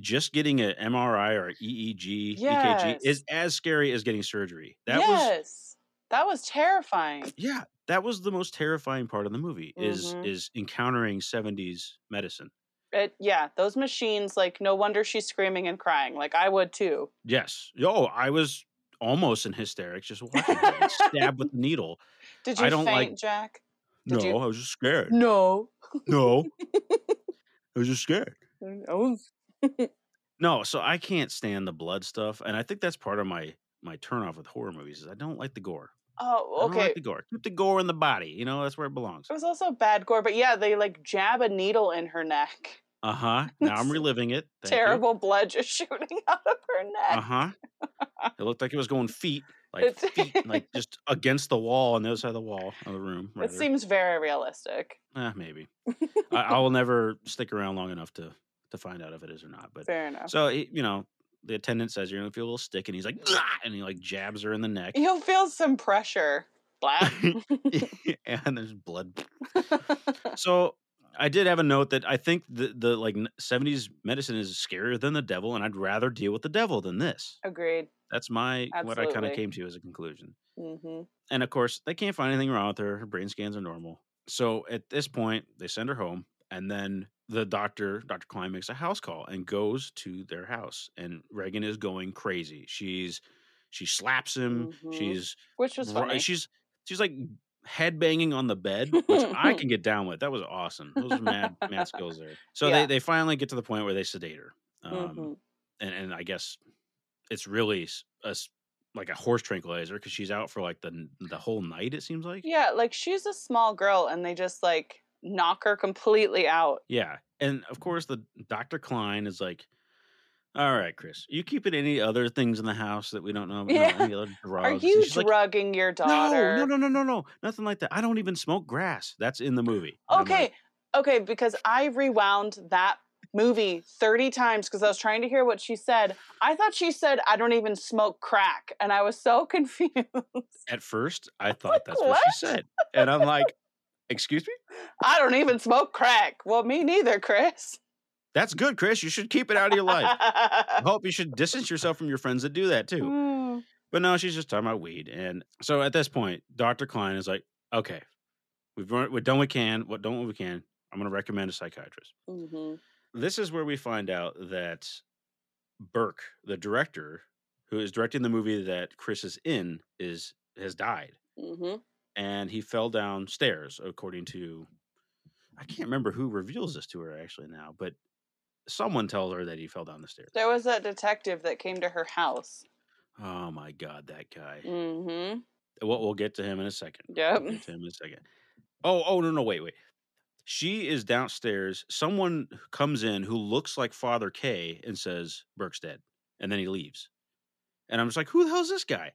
just getting an MRI or EEG, EKG is as scary as getting surgery. That was yes. that was terrifying. yeah, that was the most terrifying part of the movie is Mhm. is encountering seventies medicine. It, yeah, those machines, like, no wonder she's screaming and crying. Like, I would too. Yes. Oh, I was almost in hysterics just watching her stabbed with the needle. Did you I don't like- faint, Jack? No, you- I was just scared. No. No, I was just scared. I was- No, so I can't stand the blood stuff, and I think that's part of my my turnoff with horror movies is I don't like the gore. I Oh, don't okay. like the gore. Keep the gore in the body. You know that's where it belongs. It was also bad gore, but yeah, they like jab a needle in her neck. Uh huh. Now I'm reliving it. Thank Terrible blood just shooting out of her neck. Uh huh. it looked like it was going feet, like It feet, like just against the wall on the other side of the wall of the room. It rather. seems very realistic. Eh, maybe. I, I will never stick around long enough to to find out if it is or not. But Fair enough. so he- you know, the attendant says you're gonna feel a little stick, and he's like, and he like jabs her in the neck, You'll feel some pressure. Blah. and there's blood. So I did have a note that I think the the like 70s medicine is scarier than the devil, and I'd rather deal with the devil than this. Agreed. That's my what I kind of came to as a conclusion. hmm And of course, they can't find anything wrong with her. Her brain scans are normal. So at this point, they send her home, and then the doctor, Dr. Klein, makes a house call and goes to their house. And Regan is going crazy. She's she slaps him. Mhm. She's Which was funny. she's she's like head banging on the bed, which I can get down with. That was awesome. Those are mad mad skills there. So Yeah. they they finally get to the point where they sedate her. Um, Mhm. and, and I guess it's really a like a horse tranquilizer because she's out for like the the whole night. It seems like. Yeah, like she's a small girl and they just like knock her completely out. Yeah, and of course the Dr. Klein is like, All right, Chris. You keeping any other things in the house that we don't know? about? Yeah. Any other drugs? Are you she's like, drugging your daughter? no, no, no, no, no, no, nothing like that. I don't even smoke grass. That's in the movie. Okay, like, okay, because I rewound that movie 30 times because I was trying to hear what she said. I thought she said, I don't even smoke crack. And I was so confused. at first, I thought Like, that's what? what? she said, and I'm like, "Excuse me? I don't even smoke crack. Well, me neither, Chris. That's good, Chris. You should keep it out of your life. I hope you should distance yourself from your friends that do that too." Mm, But no, she's just talking about weed, and so at this point, Doctor Klein is like, "Okay, we've run, we've done what we can. What done what we can. I'm going to recommend a psychiatrist." mhm. this is where we find out that Burke, the director who is directing the movie that Chris is in, is has died, Mhm. and he fell downstairs. According to, I can't remember who reveals this to her actually now, but someone tells her that he fell down the stairs. There was a detective that came to her house. Oh my god, that guy. Mm-hmm. Well, we'll get to him in a second. Yep. We'll to him in a second. Oh, oh no, no, wait, wait. She is downstairs. Someone comes in who looks like Father K and says Burke's dead, and then he leaves. And I'm just like, who the hell's this guy?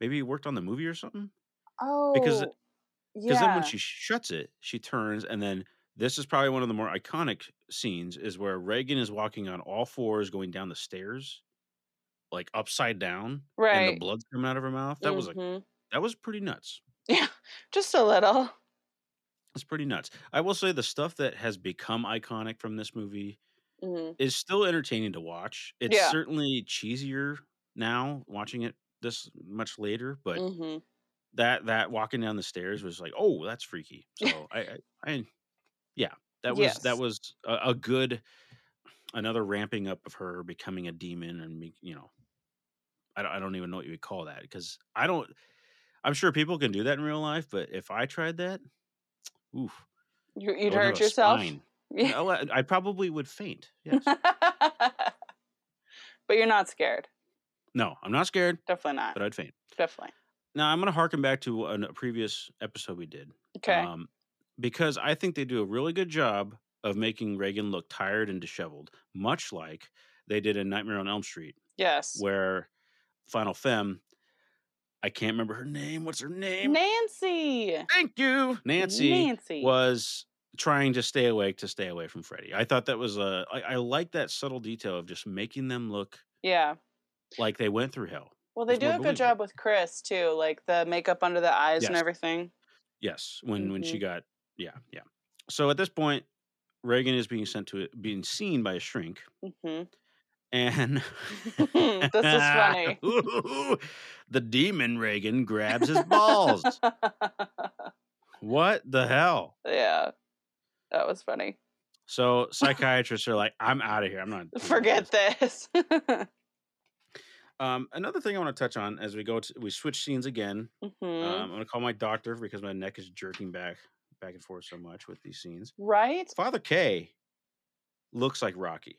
Maybe he worked on the movie or something. Oh, Because yeah. Because then when she shuts it, she turns, and then this is probably one of the more iconic scenes is where Regan is walking on all fours going down the stairs, like upside down, right. and the blood's coming out of her mouth. That was like Mhm. that was pretty nuts. yeah, just a little. It's pretty nuts. I will say the stuff that has become iconic from this movie Mhm. is still entertaining to watch. It's Yeah. certainly cheesier now watching it this much later, but Mhm. that that walking down the stairs was like, oh, that's freaky. So I, I, I yeah, that was that was a, a good another ramping up of her becoming a demon and you know, I don't, I don't even know what you would call that because I don't. I'm sure people can do that in real life, but if I tried that, oof, you, you'd hurt yourself. spine. Yeah. I I probably would faint. Yes. but you're not scared. no, I'm not scared, Definitely not. but I'd faint. Definitely. Now I'm going to harken back to a previous episode we did. Okay. Um, because I think they do a really good job of making Regan look tired and disheveled, much like they did in Nightmare on Elm Street, yes. where Final Femme, I can't remember her name. What's her name? Nancy. Thank you. Nancy Nancy. was trying to stay awake to stay away from Freddy. I thought that was a, I, I like that subtle detail of just making them look Yeah. like they went through hell. Well, they It's do more a good believable. job with Chris too, like the makeup under the eyes and Yes. everything. Yes, when when she Mhm. got yeah yeah. So at this point, Regan is being sent to being seen by a shrink, hmm and this is funny. the demon Regan grabs his balls. what the hell? yeah, that was funny. So psychiatrists are like, I'm out of here. I'm not. Forget this." this. Um, another thing I want to touch on as we go to we switch scenes again. hmm Um, I'm gonna call my doctor because my neck is jerking back back and forth so much with these scenes. right? Father K looks like Rocky.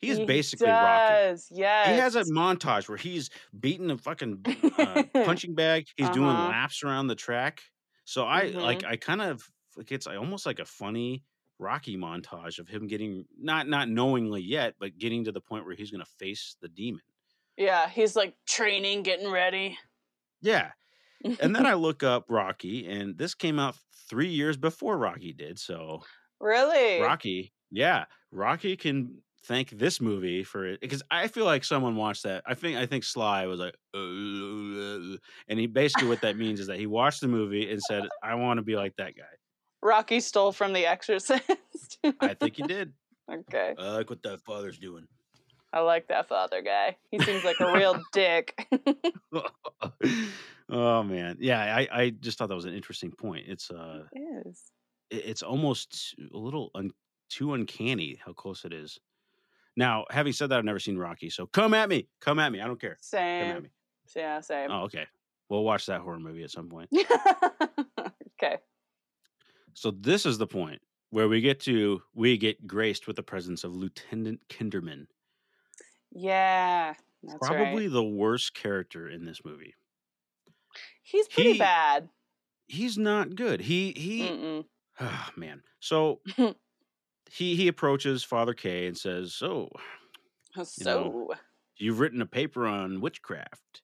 He is He basically Rocky. Yes. He has a montage where he's beating a fucking uh, punching bag. He's doing Uh-huh. laps around the track. So I Mhm. like I kind of like it's almost like a funny Rocky montage of him getting not not knowingly yet, but getting to the point where he's going to face the demon. Yeah, he's like training, getting ready. Yeah. And then I look up Rocky, and this came out three years before Rocky did. So really? Rocky, yeah, Rocky can thank this movie for it because I feel like someone watched that. I think I think Sly was like, "Uh," and he basically what that means is that he watched the movie and said, "I want to be like that guy." Rocky stole from The Exorcist. I think he did. okay. I like what that father's doing. I like that father guy. He seems like a real dick. oh man, yeah, I I just thought that was an interesting point. It's uh, is. it- it's almost a little un- too uncanny how close it is. Now, having said that, I've never seen Rocky, so come at me, come at me. I don't care. Come at Same. me. Yeah, same. Oh, okay. We'll watch that horror movie at some point. okay. So this is the point where we get to we get graced with the presence of Lieutenant Kinderman, Yeah. That's probably right. the worst character in this movie. He's pretty he- bad. He's not good. He he. Ah, man. So he he approaches Father K and says, "So, So You've written a paper on witchcraft.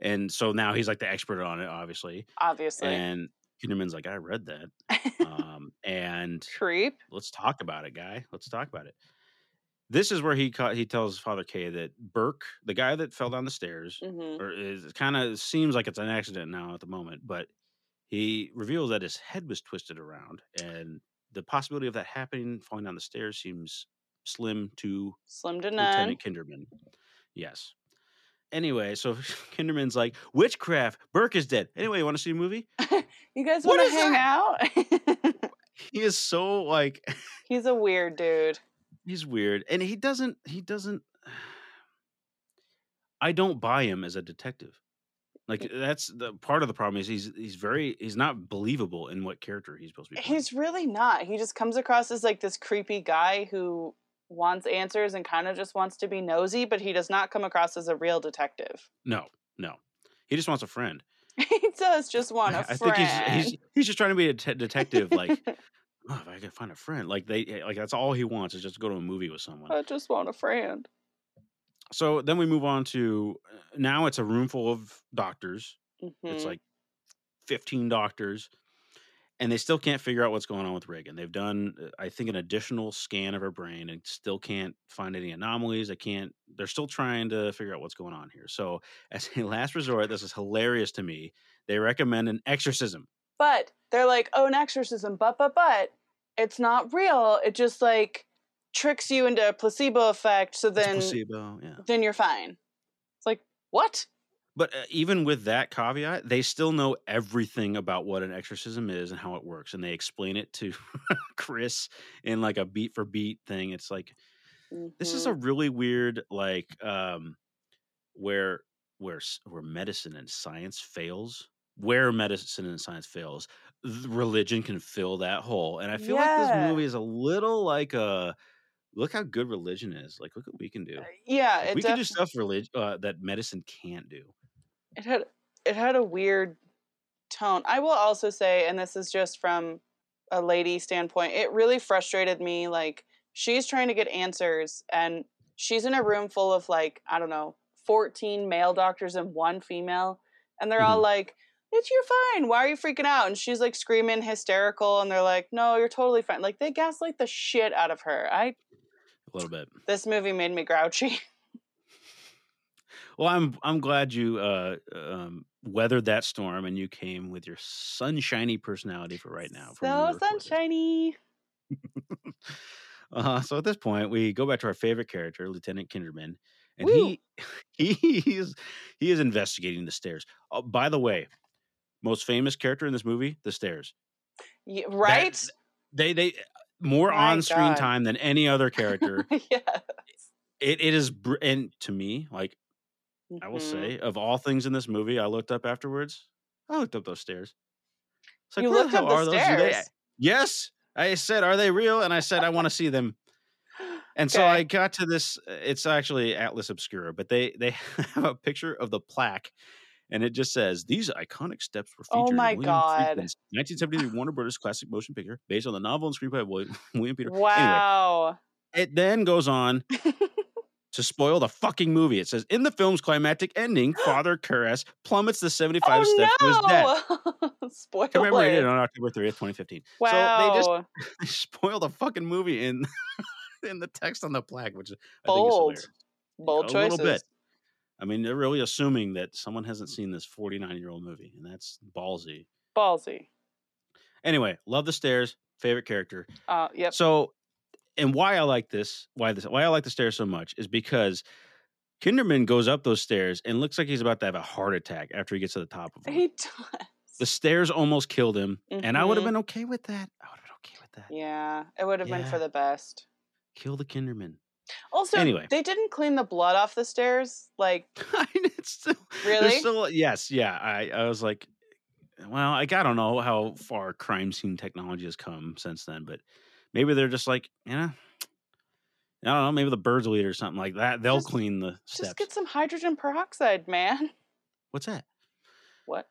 And so now he's like the expert on it, obviously. obviously, And Kinderman's like, I read that. Um, and creep. let's talk about it, guy. Let's talk about it. This is where he ca- he tells Father K that Burke, the guy that fell down the stairs, hmm or is kind of seems like it's an accident now at the moment, but he reveals that his head was twisted around, and the possibility of that happening, falling down the stairs, seems slim to Slim to none. Lieutenant Kinderman. Yes. Anyway, so Kinderman's like, witchcraft. Burke is dead. Anyway, you want to see a movie? You guys want to hang out? He is so like He's a weird dude. He's weird, and he doesn't he doesn't. I don't buy him as a detective. Like that's the part of the problem is he's he's very he's not believable in what character he's supposed to be. playing. He's really not. He just comes across as like this creepy guy who wants answers and kind of just wants to be nosy, but he does not come across as a real detective. no, no, he just wants a friend. he does just want a I friend. I think he's he's he's just trying to be a te- detective. Like, oh, if I can find a friend, like they like that's all he wants is just to go to a movie with someone. I just want a friend. So then we move on to uh, now it's a room full of doctors. It's Mhm. like 15 doctors, and they still can't figure out what's going on with Regan. They've done, uh, I think, an additional scan of her brain and still can't find any anomalies. They can't, they're still trying to figure out what's going on here. So, as a last resort, this is hilarious to me. They recommend an exorcism. But they're like, oh, an exorcism, but but but it's not real. It just like tricks you into a placebo effect. So then placebo, yeah. then you're fine. It's like what? But uh, even with that caveat, they still know everything about what an exorcism is and how it works, and they explain it to Chris in like a beat for beat thing. It's like this is a really weird like um where where where medicine and science fails. Where medicine and science fails, religion can fill that hole, and I feel like this movie is a little like a look how good religion is. Like, look what we can do. Uh, yeah. Like, we can do stuff religion uh, that medicine can't do. it had it had a weird tone. I will also say, and this is just from a lady standpoint, it really frustrated me. Like she's trying to get answers, and she's in a room full of like I don't know, fourteen male doctors and one female, and they're all like. It's you're fine. Why are you freaking out? And she's like screaming hysterical, and they're like, "No, you're totally fine." Like they gaslight the shit out of her. I A little bit. this movie made me grouchy. Well, I'm I'm glad you uh, um, weathered that storm and you came with your sunshiny personality for right now. from when we so sunshiny. Uh, so at this point, we go back to our favorite character, Lieutenant Kinderman, and Woo. he he is he is investigating the stairs. Oh, by the way, most famous character in this movie, the stairs. Yeah, right? They they more My on screen God. time than any other character. yeah. it it is br- and to me, like I will Mhm. say, of all things in this movie, I looked up afterwards. I looked up those stairs. It's like, you looked up the are those? Do they- stairs. yes, I said, are they real? And I said, I want to see them. And so I got to this. uh, It's actually Atlas Obscura, but they they have a picture of the plaque, and it just says these iconic steps were Oh featured. my in William God. Friedkin's 1973 Warner Brothers classic motion picture based on the novel and screenplay of William, William Peter. Anyway, Wow. it then goes on to spoil the fucking movie. It says in the film's climactic ending, Father Karras plummets the 75 steps to his death. oh! Spoiler. Commemorated on October 30th, 2015. wow. So they just they spoil the fucking movie in in the text on the plaque, which I think is bold, hilarious. bold a choices. little bit. I mean, they're really assuming that someone hasn't seen this 49 year old movie, and that's ballsy. Ballsy. Anyway, love the stairs. Favorite character. Uh, yep. So, and why I like this, why this, why I like the stairs so much is because Kinderman goes up those stairs and looks like he's about to have a heart attack after he gets to the top of them. He does. the stairs almost killed him, and I would have Mhm. been okay with that. I would have been okay with that. Yeah, it would have been for the best. Kill the Kinderman. Also, Anyway. they didn't clean the blood off the stairs. Like, it's still, Really? Still, yes, yeah. I, I was like, well, like I don't know how far crime scene technology has come since then, but maybe they're just like, you know, I don't know. Maybe the birds will eat or something like that. They'll Just- clean the just get some hydrogen peroxide, man. What's that? What?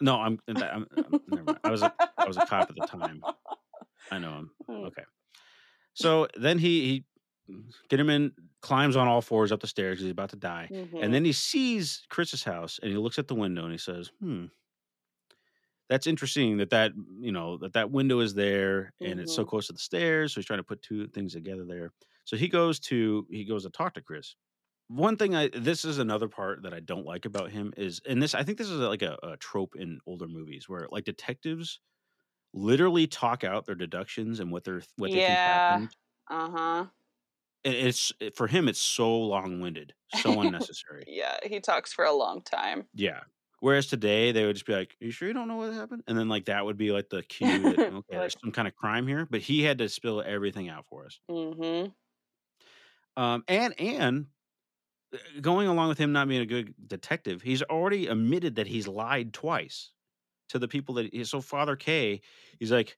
No, I'm. I'm, I'm never mind. I was a, I was a cop at the time. I know him. Hmm. Okay. So then he he Kinderman climbs on all fours up the stairs he's about to die. Mhm. And then he sees Chris's house and he looks at the window and he says, "Hmm, that's interesting that that you know that that window is there and it's so Mhm. close to the stairs." So he's trying to put two things together there. So he goes to he goes to talk to Chris. One thing I this is another part that I don't like about him is and this I think this is like a, a trope in older movies where like detectives literally talk out their deductions and what they're what they think happened. Uh huh. It's for him it's so long-winded, so unnecessary. Yeah, he talks for a long time. Yeah. Whereas today they would just be like, "Are you sure you don't know what happened?" And then like that would be like the cue that okay, Like- there's some kind of crime here. But he had to spill everything out for us. Mm-hmm. Um, and and uh, going along with him not being a good detective, he's already admitted that he's lied twice to the people that. He, so Father K, he's like,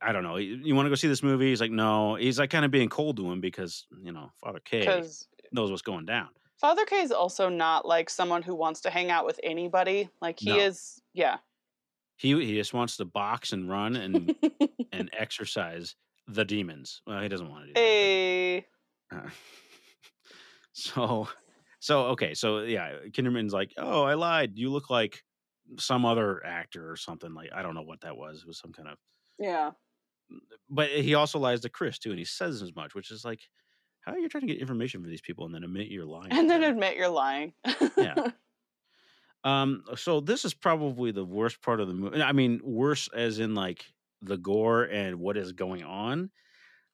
I don't know. You, want to go see this movie? He's like, no. He's like kind of being cold to him because you know Father K knows what's going down. Father K is also not like someone who wants to hang out with anybody. Like he No. is, yeah. He he just wants to box and run and and exercise the demons. Well, he doesn't want to do that. a uh, so, so okay, so yeah, Kinderman's like, "Oh, I lied. You look like some other actor or something. Like I don't know what that was. It was some kind of." Yeah. But he also lies to Chris too, and he says as much, which is like, how are you trying to get information from these people and then admit you're lying? And then admit you're lying. Yeah. Um, so this is probably the worst part of the movie. I mean, worse as in like the gore and what is going on.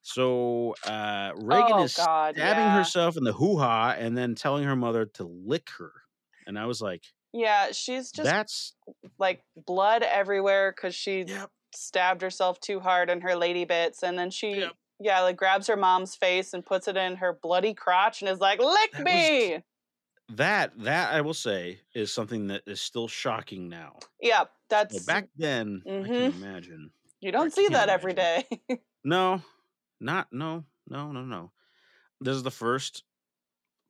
So uh Regan Oh, is God, stabbing yeah. herself in the hoo ha and then telling her mother to lick her. And I was like, yeah, she's just that's like blood everywhere because she yep, stabbed herself too hard in her lady bits, and then she. Yep. Yeah, like grabs her mom's face and puts it in her bloody crotch and is like, "Lick That was me!" that that I will say is something that is still shocking now. Yeah, Well, that's back then, I can Mhm. imagine. you don't I see that every day. No, not no, no, no, no. This is the first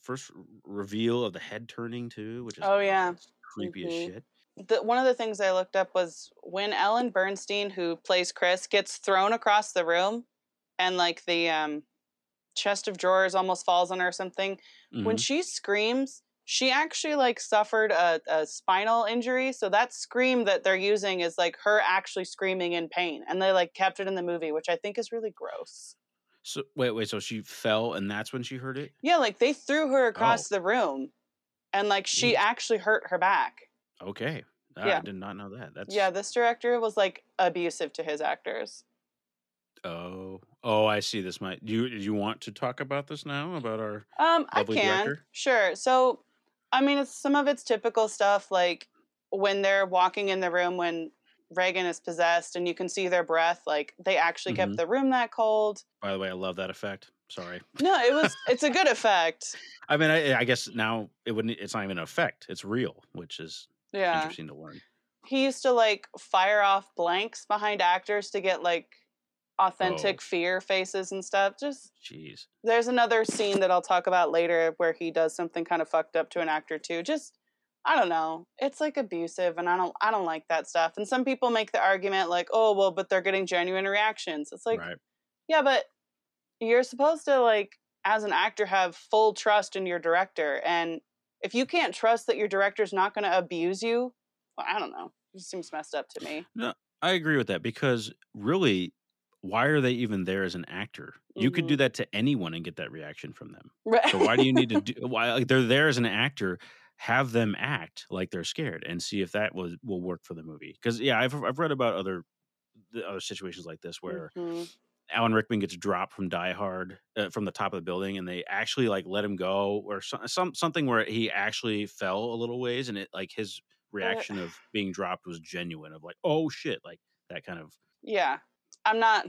first reveal of the head turning too, which is Oh, yeah. creepy Mhm. as shit. The, one of the things I looked up was when Ellen Burstyn, who plays Chris, gets thrown across the room, and like the um, chest of drawers almost falls on her or something. When Mhm. she screams, she actually like suffered a, a spinal injury. So that scream that they're using is like her actually screaming in pain, and they like kept it in the movie, which I think is really gross. So wait, wait. So she fell, and that's when she heard it. Yeah, like they threw her Oh. across the room, and like she actually hurt her back. Okay, Ah, Yeah. I did not know that. That's Yeah, this director was like abusive to his actors. Oh, oh, I see. This might. Do you do you want to talk about this now about our? Um, I can. director? Sure. So, I mean, it's some of it's typical stuff like when they're walking in the room when Regan is possessed and you can see their breath, like they actually Mhm. kept the room that cold. By the way, I love that effect. Sorry. No, it was it's a good effect. I mean, I, I guess now it wouldn't. It's not even an effect. It's real, which is Yeah. interesting to learn. He used to like fire off blanks behind actors to get like authentic Oh. fear faces and stuff. Just Jeez. there's another scene that I'll talk about later where he does something kind of fucked up to an actor too. Just I don't know. It's like abusive and I don't I don't like that stuff. And some people make the argument like, "Oh, well, but they're getting genuine reactions." It's like, right. yeah, but you're supposed to like as an actor have full trust in your director and if you can't trust that your director's not going to abuse you, well, I don't know. It seems messed up to me. No, I agree with that because really, why are they even there as an actor? You could do that to anyone and get that reaction from them. Right. So why do you need to do? Why like they're there as an actor? Have them act like they're scared and see if that will will work for the movie. Because yeah, I've I've read about other the other situations like this where Mhm. Alan Rickman gets dropped from Die Hard uh, from the top of the building, and they actually like let him go, or some, some something where he actually fell a little ways, and it like his reaction of being dropped was genuine, of like oh shit, like that kind of Yeah. I'm not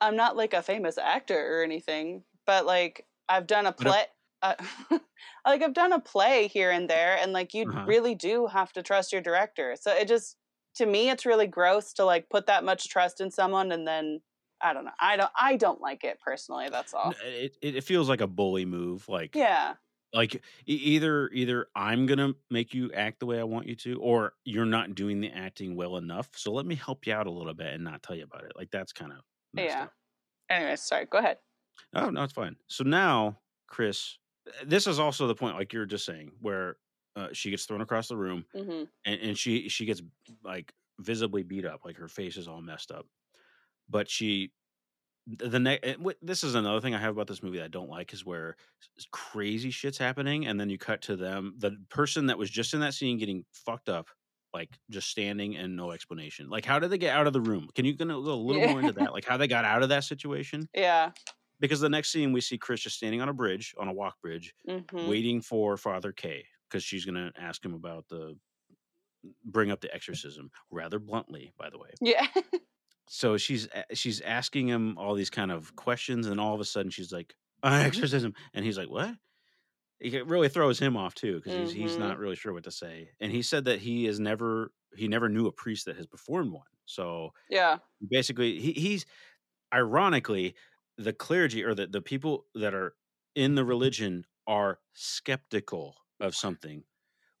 I'm not like a famous actor or anything, but like I've done a play uh, like I've done a play here and there and like you Uh-huh. really do have to trust your director. So it just to me it's really gross to like put that much trust in someone and then I don't know. I don't I don't like it personally, that's all. It, it feels like a bully move, like Yeah. like either either I'm gonna make you act the way I want you to, or you're not doing the acting well enough. So let me help you out a little bit and not tell you about it. Like that's kind of Yeah. Anyways, sorry, go ahead. Oh no, it's fine. So now, Chris, uh, this is also the point, like you're just saying, where uh, she gets thrown across the room, hmm and, and she she gets like visibly beat up, like her face is all messed up. But she, the next, this is another thing I have about this movie that I don't like is where crazy shit's happening, and then you cut to them, the person that was just in that scene getting fucked up. Like just standing and no explanation. Like, how did they get out of the room? Can you go a little Yeah. more into that? Like, how they got out of that situation? Yeah. because the next scene we see Chris just standing on a bridge, on a walk bridge, hmm waiting for Father K because she's gonna ask him about the bring up the exorcism rather bluntly, by the way. Yeah. So she's she's asking him all these kind of questions, and all of a sudden she's like, "An exorcism," and he's like, "What?" It really throws him off too because he's he's Mhm. not really sure what to say, and he said that he is never he never knew a priest that has performed one. So yeah. basically he, he's ironically the clergy or the, the people that are in the religion are skeptical of something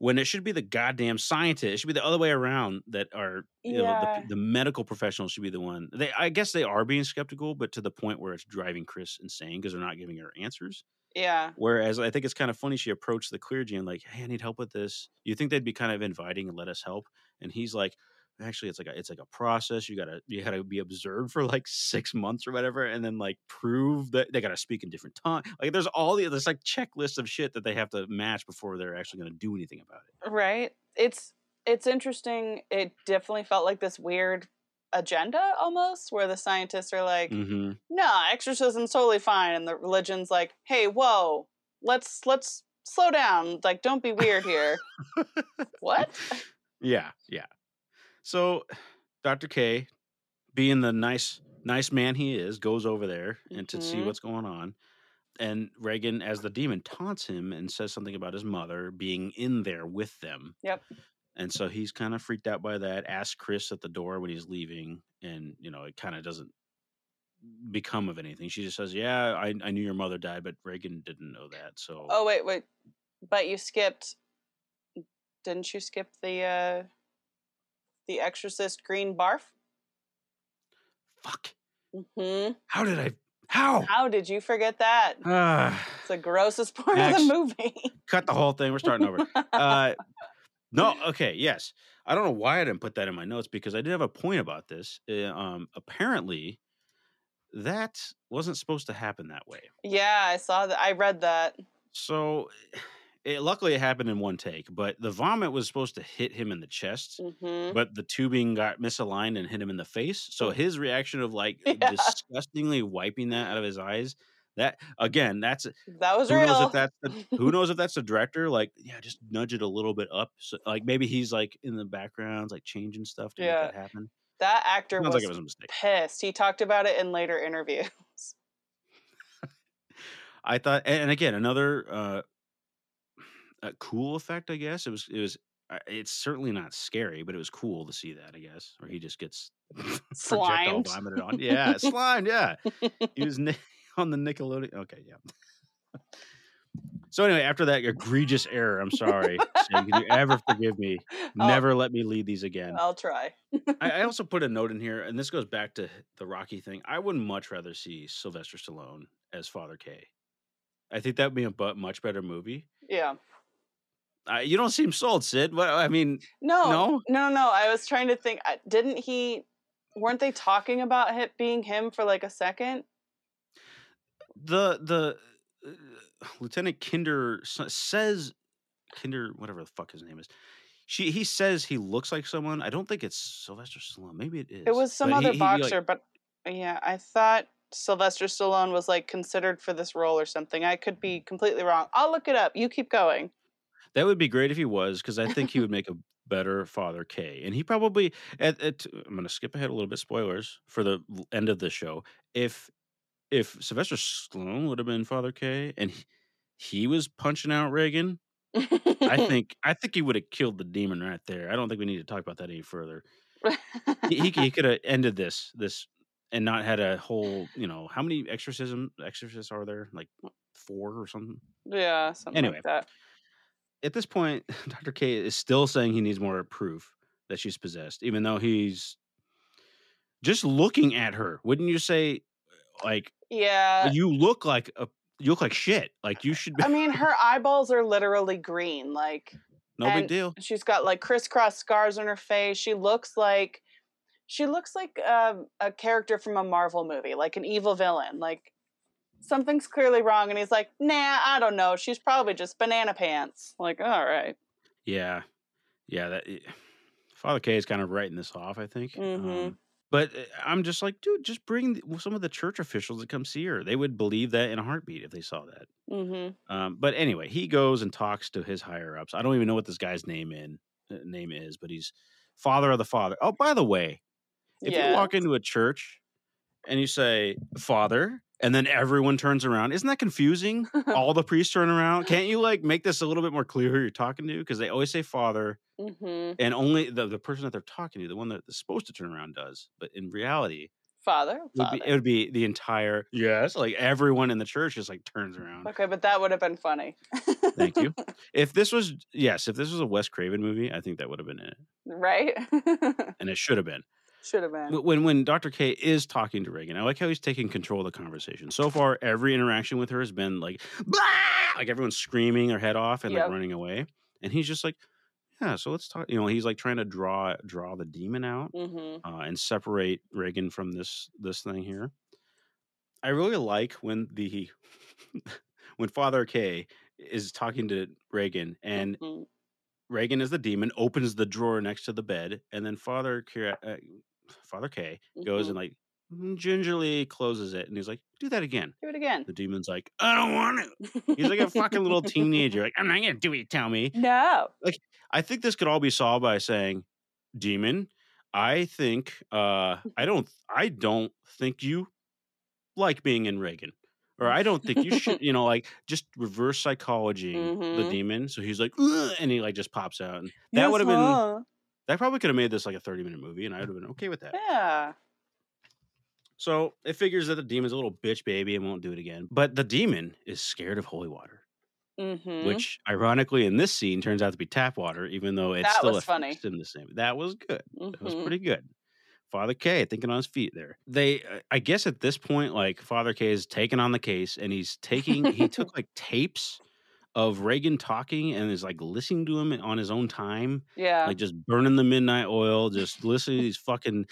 when it should be the goddamn scientists it should be the other way around that are you know the, the medical professionals should be the one they i guess they are being skeptical but to the point where it's driving chris insane because they're not giving her answers. Yeah. whereas i think it's kind of funny she approached the clergy and like hey i need help with this. You think they'd be kind of inviting and let us help and he's like actually it's like a, it's like a process you gotta you gotta be observed for like six months or whatever and then like prove that they gotta speak in different tongue like there's all the there's like checklists of shit that they have to match before they're actually gonna do anything about it Right. It's it's interesting. It definitely felt like this weird agenda almost where the scientists are like, mm-hmm. "No, exorcism's totally fine." And the religion's like, "Hey, whoa. Let's let's slow down. Like don't be weird here." what? yeah yeah so dr k being the nice nice man he is goes over there and to see Mhm. what's going on and regan as the demon taunts him and says something about his mother being in there with them Yep. and so he's kind of freaked out by that asks chris at the door when he's leaving and you know it kind of doesn't become of anything she just says yeah I, I knew your mother died but regan didn't know that so Oh, wait, wait. But you skipped Didn't you skip the uh the exorcist green barf? fuck hmm how did i how How did you forget that? Ah. It's the grossest part Max. of the movie. cut the whole thing. We're starting over. Uh, no, okay, yes. I don't know why I didn't put that in my notes because I did have a point about this. Uh, um, apparently, that wasn't supposed to happen that way. yeah, I saw that. I read that. So, it, luckily, it happened in one take. But the vomit was supposed to hit him in the chest, hmm but the tubing got misaligned and hit him in the face. So his reaction of like Yeah. disgustingly wiping that out of his eyes. That again, that's That was who real. knows if that's the, who knows if that's the director like yeah just nudge it a little bit up so, like maybe he's like in the background like changing stuff to Yeah. make that happen that actor sounds was, like it was a mistake pissed. He talked about it in later interviews. i thought and, and again another uh a cool effect i guess it was it was uh, it's certainly not scary but it was cool to see that i guess or he just gets Slimed. vomited on yeah slimed yeah he was on the nickelodeon okay yeah so anyway after that egregious error i'm sorry Sam, can you ever forgive me I'll- never let me lead these again I'll try. I, I also put a note in here, and this goes back to the Rocky thing. I would much rather see Sylvester Stallone as Father K. I think that would be a much better movie. Yeah. Uh, you don't seem sold, Sid. What I mean, No, No? no, no. I was trying to think. Didn't he? Weren't they talking about it being him for like a second? the the uh, Lieutenant Kinder says Kinder, whatever the fuck his name is. She he says he looks like someone. I don't think it's Sylvester Stallone. Maybe it is. It was some But he- other he, like- boxer, but yeah, I thought Sylvester Stallone was like considered for this role or something. I could be completely wrong. I'll look it up. You keep going. That would be great if he was, because I think he would make a better Father K. And he probably at, at I'm going to skip ahead a little bit. Spoilers for the end of the show. If if Sylvester Stallone would have been Father K. and he, he was punching out Regan, I think I think he would have killed the demon right there. I don't think we need to talk about that any further. He he, he could have ended this this and not had a whole you know how many exorcism exorcists are there like four or something. yeah, something Anyway. like that. At this point, Dr. K is still saying he needs more proof that she's possessed, even though he's just looking at her. Wouldn't you say, like, Yeah. you look like a you look like shit. Like you should be I mean, her eyeballs are literally green. Like no big deal. she's got like crisscross scars on her face. She looks like she looks like um, a character from a Marvel movie, like an evil villain. Like something's clearly wrong, and he's like, "Nah, I don't know. She's probably just banana pants." Like, all right. Yeah, yeah. That eh, Father K is kind of writing this off, I think. Mhm. Um, but uh, I'm just like, dude, just bring some of the church officials to come see her. They would believe that in a heartbeat if they saw that. Mm-hmm. Um, but anyway, he goes and talks to his higher ups. I don't even know what this guy's name in uh, name is, but he's father of the father. Oh, by the way, if you walk into a church and you say father, and then everyone turns around, isn't that confusing? All the priests turn around. Can't you like make this a little bit more clear who you're talking to? Because they always say father, mm-hmm. and only the, the person that they're talking to, the one that's supposed to turn around, does. But in reality, Father. it would, Father. be, it would be the entire yes, like everyone in the church just like turns around. okay, but that would have been funny. Thank you. If this was yes, if this was a Wes Craven movie, I think that would have been it, right? and it should have been. Should have been. Wh- When when Dr. K is talking to Regan, I like how he's taking control of the conversation. So far, every interaction with her has been like, "Blah!" like everyone's screaming their head off and Yep. like running away, and he's just like, yeah. So let's talk. You know, he's like trying to draw draw the demon out Mm-hmm. uh, and separate Regan from this this thing here. I really like when the when Father K is talking to Regan and Mhm. Regan is the demon, opens the drawer next to the bed, and then Father K, uh, Father K goes Mhm. and like gingerly closes it, and he's like, "Do that again." Do it again. The demon's like, "I don't want to." He's like a fucking little teenager. Like, I'm not gonna do what you tell me. No. Like, I think this could all be solved by saying, "Demon, I think uh I don't I don't think you like being in Regan." Or I don't think you should, you know, like just reverse psychology the Mhm. demon. So he's like, and he like just pops out, and that would have been that probably could have made this like a thirty minute movie, and I would have been okay with that. Yeah. So it figures that the demon's a little bitch baby and won't do it again. But the demon is scared of holy water, Mm-hmm. which ironically in this scene turns out to be tap water, even though it's That still was funny. in the same. That was good. That was Mhm. pretty good. Father K thinking on his feet there. They, uh, I guess at this point, like Father K is taking on the case and he's taking, he took like tapes of Regan talking and is like listening to him on his own time, Yeah. like just burning the midnight oil, just listening to these fucking,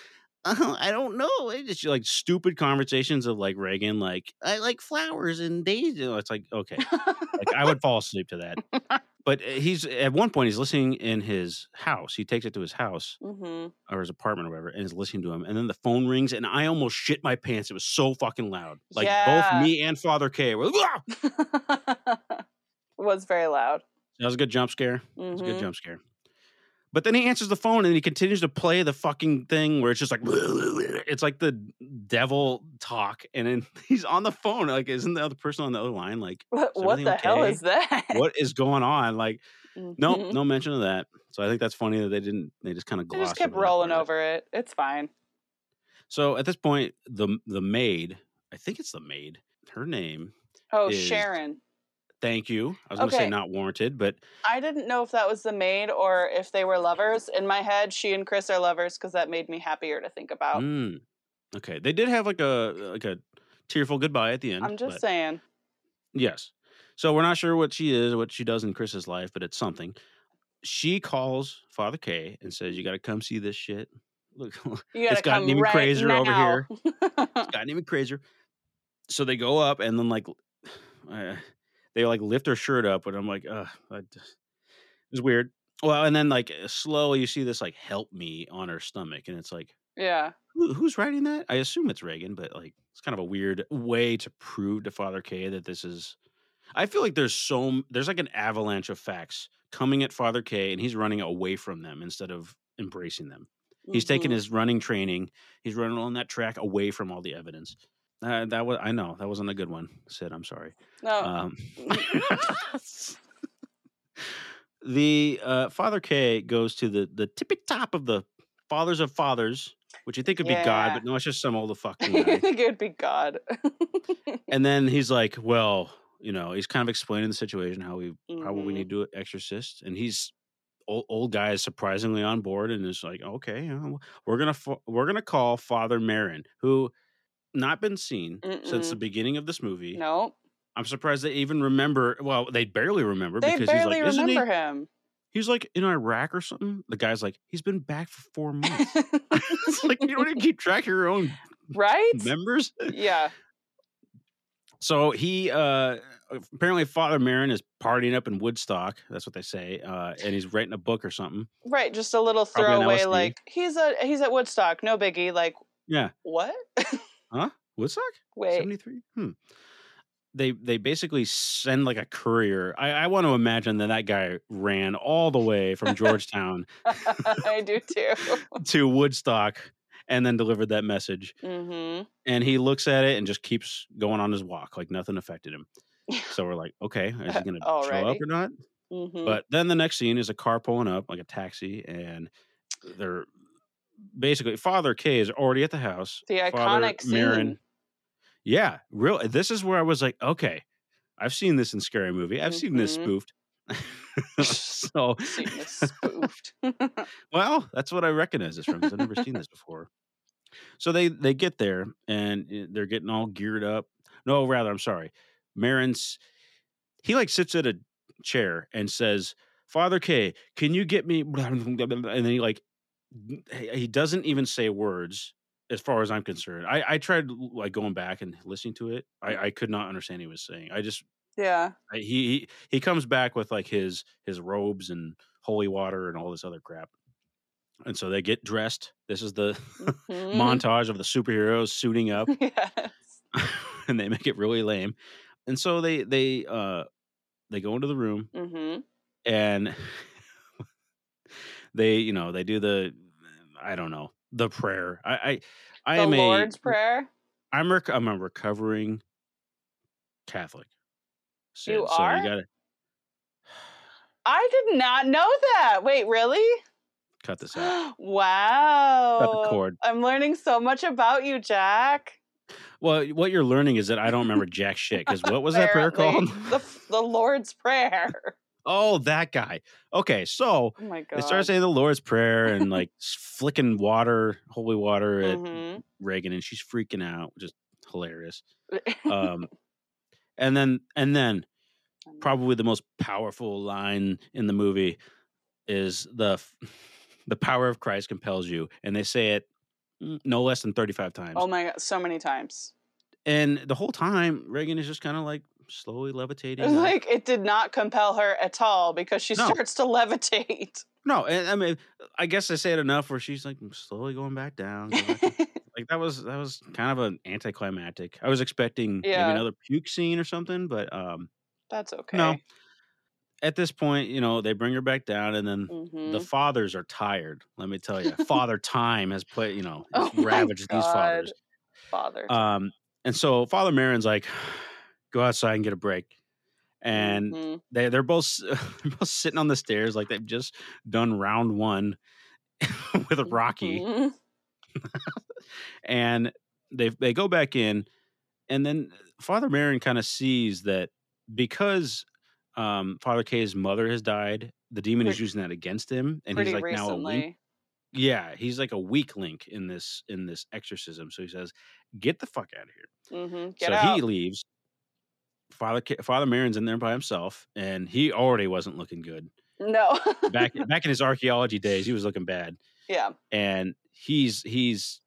uh, I don't know, it's just like stupid conversations of like Regan, like, I like flowers and days. It's like, okay, like I would fall asleep to that. But uh, he's at one point he's listening in his house. He takes it to his house mm-hmm. or his apartment or whatever, and is listening to him. And then the phone rings, and I almost shit my pants. It was so fucking loud. Like Yeah. both me and Father K were. "Ah!" was very loud. That was a good jump scare. It was a good Mhm. jump scare. But then he answers the phone and he continues to play the fucking thing where it's just like it's like the devil talk, and then he's on the phone. Like, isn't the other person on the other line like, What, what the hell is that? what is going on? Like, no, Mhm. no mention of that. So I think that's funny that they didn't. They just kind of just kept over rolling over it. It's fine. So at this point, the the maid, I think it's the maid. Her name. Oh, Sharon. Thank you. I was going to say not warranted, but I didn't know if that was the maid or if they were lovers. In my head, she and Chris are lovers because that made me happier to think about. mm, okay. They did have like a like a tearful goodbye at the end. I'm just saying. Yes. So we're not sure what she is, what she does in Chris's life, but it's something. She calls Father K and says, "You got to come see this shit. Look, It's gotten even right crazier over here. it's gotten even crazier." So they go up and then like uh, they like lift her shirt up, and I'm like, "Uh, I it was weird." Well, and then like slowly you see this like "help me" on her stomach, and it's like, yeah. who, who's writing that? I assume it's Regan, but like it's kind of a weird way to prove to Father K that this is. I feel like there's so there's like an avalanche of facts coming at Father K, and he's running away from them instead of embracing them. He's taking Mhm. his running training. He's running on that track away from all the evidence. Uh, that was I know that wasn't a good one, Sid. I'm sorry. No. Um, the uh, Father K goes to the the tippy top of the fathers of fathers, which you think would be God, but no, it's just some old fucking I guy. think it would be God. and then he's like, "Well, you know," he's kind of explaining the situation, how we probably Mhm. need to exorcist, and he's old, old guy is surprisingly on board and is like, "Okay, you know, we're gonna we're gonna call Father Merrin, who." Not been seen since the beginning of this movie. Nope. I'm surprised they even remember. Well, they barely remember They because barely he's like, isn't remember he? him. He's like in Iraq or something. The guy's like, he's been back for four months. it's like you don't even keep track of your own right? members. Yeah. So he uh apparently Father Merrin is partying up in Woodstock. That's what they say. Uh and he's writing a book or something. Right. Just a little throwaway, like he's a he's at Woodstock, no biggie. Like Yeah. what? Woodstock? Wait. 73? Hmm. They they basically send like a courier. I, I want to imagine that that guy ran all the way from Georgetown I do too. to Woodstock and then delivered that message. hmm And he looks at it and just keeps going on his walk like nothing affected him. So we're like, okay, is he gonna show up or not? hmm But then the next scene is a car pulling up, like a taxi, and they're basically Father K is already at the house. the Father iconic scene. Yeah, real. This is where I was like, okay, I've seen this in Scary Movie. I've seen this Mhm. spoofed. so, Scene is spoofed. well, that's what I recognize this from because I've never seen this before. So they they get there and eh, they're getting all geared up. No, rather, I'm sorry. Merrin's he like sits at a chair and says, "Father K, can you get me?" And then he like he doesn't even say words as far as I'm concerned. I I tried like going back and listening to it. I I could not understand what he was saying. I just yeah. I, he he comes back with like his his robes and holy water and all this other crap. And so they get dressed. This is the Mhm. montage of the superheroes suiting up yes. and they make it really lame. And so they they uh they go into the room hmm and they you know they do the I don't know the prayer. I I, I The am Lord's a Prayer. I'm rec- I'm a recovering Catholic. Sid, You so are? you gotta I did not know that. Wait, really? cut this out. wow. Cut the cord. I'm learning so much about you, Jack. Well, what you're learning is that I don't remember jack shit. Because what was that prayer called? The, the Lord's Prayer. Oh, that guy. Okay, so Oh they start saying the Lord's Prayer and like flicking water, holy water at Mhm. Regan, and she's freaking out, which is hilarious. Um, and then, and then, probably the most powerful line in the movie is the the power of Christ compels you, and they say it mm, no less than thirty five times. Oh my god, so many times. and the whole time, Regan is just kind of like slowly levitating. Like it did not compel her at all because she No. starts to levitate. No, and I mean, I guess I say it enough where she's like slowly going back down. going back down. like that was that was kind of an anticlimactic. I was expecting Yeah. maybe another puke scene or something, but um, That's okay. no. At this point, you know, they bring her back down, and then Mhm. the fathers are tired. Let me tell you, Father Time has played, you know, Oh ravaged these fathers. Father. Um, and so Father Merrin's like, go outside and get a break. And Mhm. they they're both they're both sitting on the stairs like they've just done round one with a Rocky, Mhm. and they they go back in, and then Father Merrin kind of sees that because um, Father K's mother has died, the demon is using that against him, and he's like now a weak recently. yeah he's like a weak link in this in this exorcism. So he says, "Get the fuck out of here." hmm Get so out. he leaves. Father Father Merrin's in there by himself, and he already wasn't looking good. no. Back back in his archaeology days, he was looking bad, yeah. and he's he's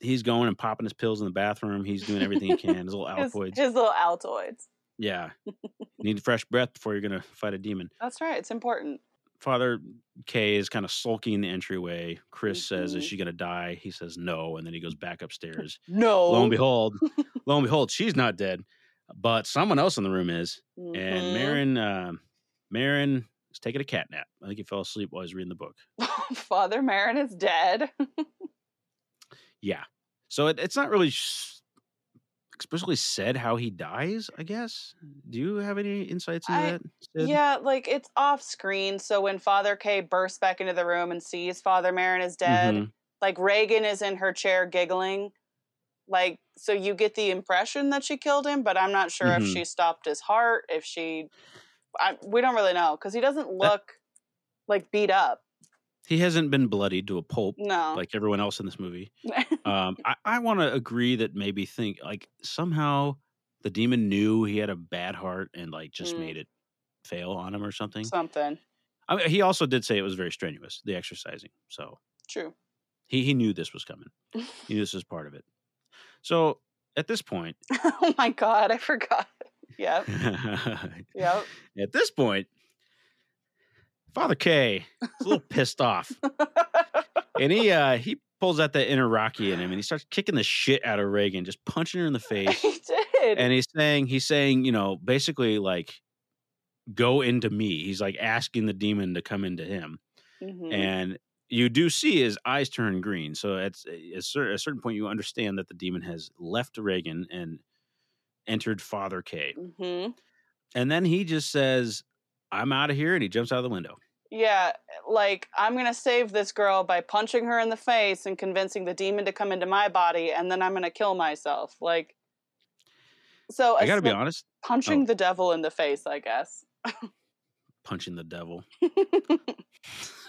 he's going and popping his pills in the bathroom. He's doing everything he can. His little altoids. his little Altoids. Yeah, need fresh breath before you're gonna fight a demon. That's right. It's important. Father K is kind of sulking in the entryway. Chris says, "Is Mhm. she gonna die?" He says, "No," and then he goes back upstairs. No. Lo and behold, lo and behold, she's not dead, but someone else in the room is. and Mhm. Merrin, uh, Merrin is taking a cat nap. I think he fell asleep while he was reading the book. Father Merrin is dead. Yeah, so it, it's not really sh- especially said how he dies. I guess. Do you have any insights into I- that? Sid? Yeah, like it's off screen. So when Father K bursts back into the room and sees Father Merrin is dead, Mhm. like Regan is in her chair giggling. Like, so you get the impression that she killed him, but I'm not sure if Mhm. she stopped his heart, if she. I, we don't really know because he doesn't look like beat up. he hasn't been bloodied to a pulp No. like everyone else in this movie. Um, I, I want to agree that maybe think like somehow the demon knew he had a bad heart and like just Mm. made it fail on him or something. Something. I mean, he also did say it was very strenuous, the exercising. So True. he he knew this was coming. He knew this was part of it. So at this point, oh my god, I forgot. Yep. Yep. at this point, Father K is a little pissed off, and he uh he pulls out that inner Rocky in him, and he starts kicking the shit out of Regan, just punching her in the face. he did. and he's saying he's saying you know basically like go into me he's like asking the demon to come into him Mhm. and you do see his eyes turn green so at a, cer- a certain point you understand that the demon has left regan and entered father k Mhm. and then he just says i'm out of here and he jumps out of the window Yeah, like I'm gonna save this girl by punching her in the face and convincing the demon to come into my body, and then I'm gonna kill myself. Like, so i gotta it's be honest punching oh. the devil in the face, I guess. punching the devil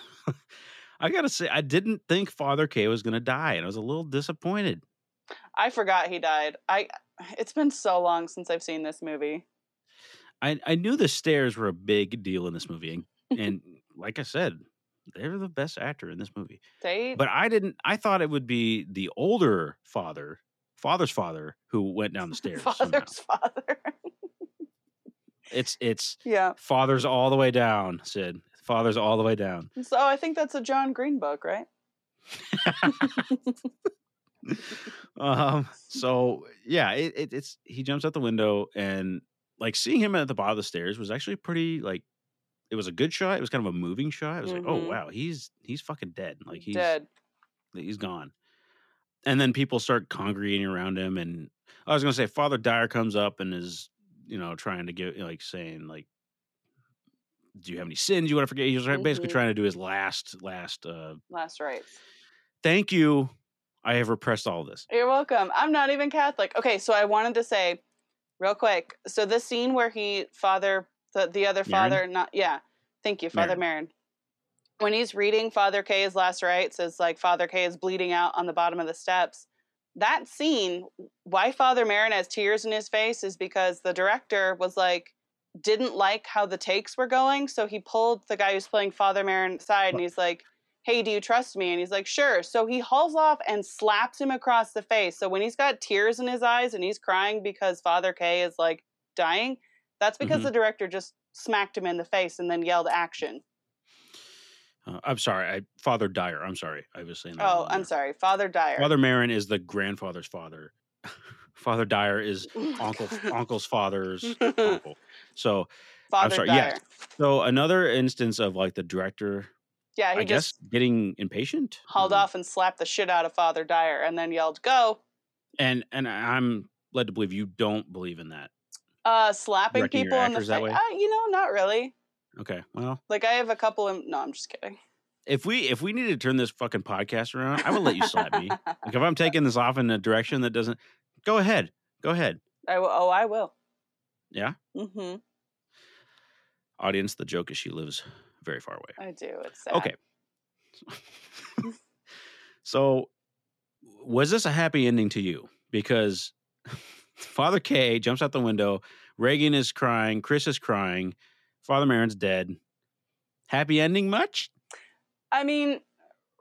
i gotta say i didn't think father k was gonna die and i was a little disappointed I forgot he died. I. It's been so long since I've seen this movie. I, I knew the stairs were a big deal in this movie, and, and like I said, they're the best actor in this movie. They. But I didn't. I thought it would be the older father, father's father, who went down the stairs. somehow. father's father. It's it's yeah. father's all the way down. Sid, father's all the way down. So I think that's a John Green book, right? um. So yeah, it, it, it's he jumps out the window and like seeing him at the bottom of the stairs was actually pretty like. It was a good shot. It was kind of a moving shot. It was like, oh Mhm. wow, he's he's fucking dead. Like he's Dead. he's gone. And then people start congregating around him, and I was gonna say Father Dyer comes up and is you know trying to get like saying like, do you have any sins you want to forget? He was basically trying to do his last last. uh Last rites. Thank you. I have repressed all this. You're welcome. I'm not even Catholic. Okay, so I wanted to say real quick. So this scene where he father the the other Merrin? father not yeah. Thank you, Father Merrin. When he's reading Father K's last rites as like Father K is bleeding out on the bottom of the steps. That scene, why Father Merrin has tears in his face is because the director was like didn't like how the takes were going, so he pulled the guy who's playing Father Merrin aside and he's like hey, do you trust me? And he's like, sure. So he hauls off and slaps him across the face. So when he's got tears in his eyes and he's crying because Father K is like dying, that's because Mhm. the director just smacked him in the face and then yelled action. Uh, I'm sorry, I, Father Dyer. I'm sorry, I was saying. that Oh, I'm sorry. Father Dyer. Father Merrin is the grandfather's father. Father Dyer is uncle uncle's father's uncle. So Father sorry, Dyer. yes. so another instance of like the director, Yeah, he I guess, just getting impatient. hauled Um, off and slapped the shit out of Father Dyer and then yelled, go. and and I'm led to believe you don't believe in that. Uh, slapping people in the face. Uh, you know, not really. Okay, well, Like I have a couple of. No, I'm just kidding. if we if we need to turn this fucking podcast around, I will let you slap me. Like if I'm taking this off in a direction that doesn't, go ahead, go ahead. I will, oh, I will. Yeah, Mm-hmm. audience. The joke is she lives very far away. I do. It's sad. Okay. so, was this a happy ending to you? Because Father K jumps out the window. Regan is crying. Chris is crying. Father Merrin's dead. Happy ending much? I mean,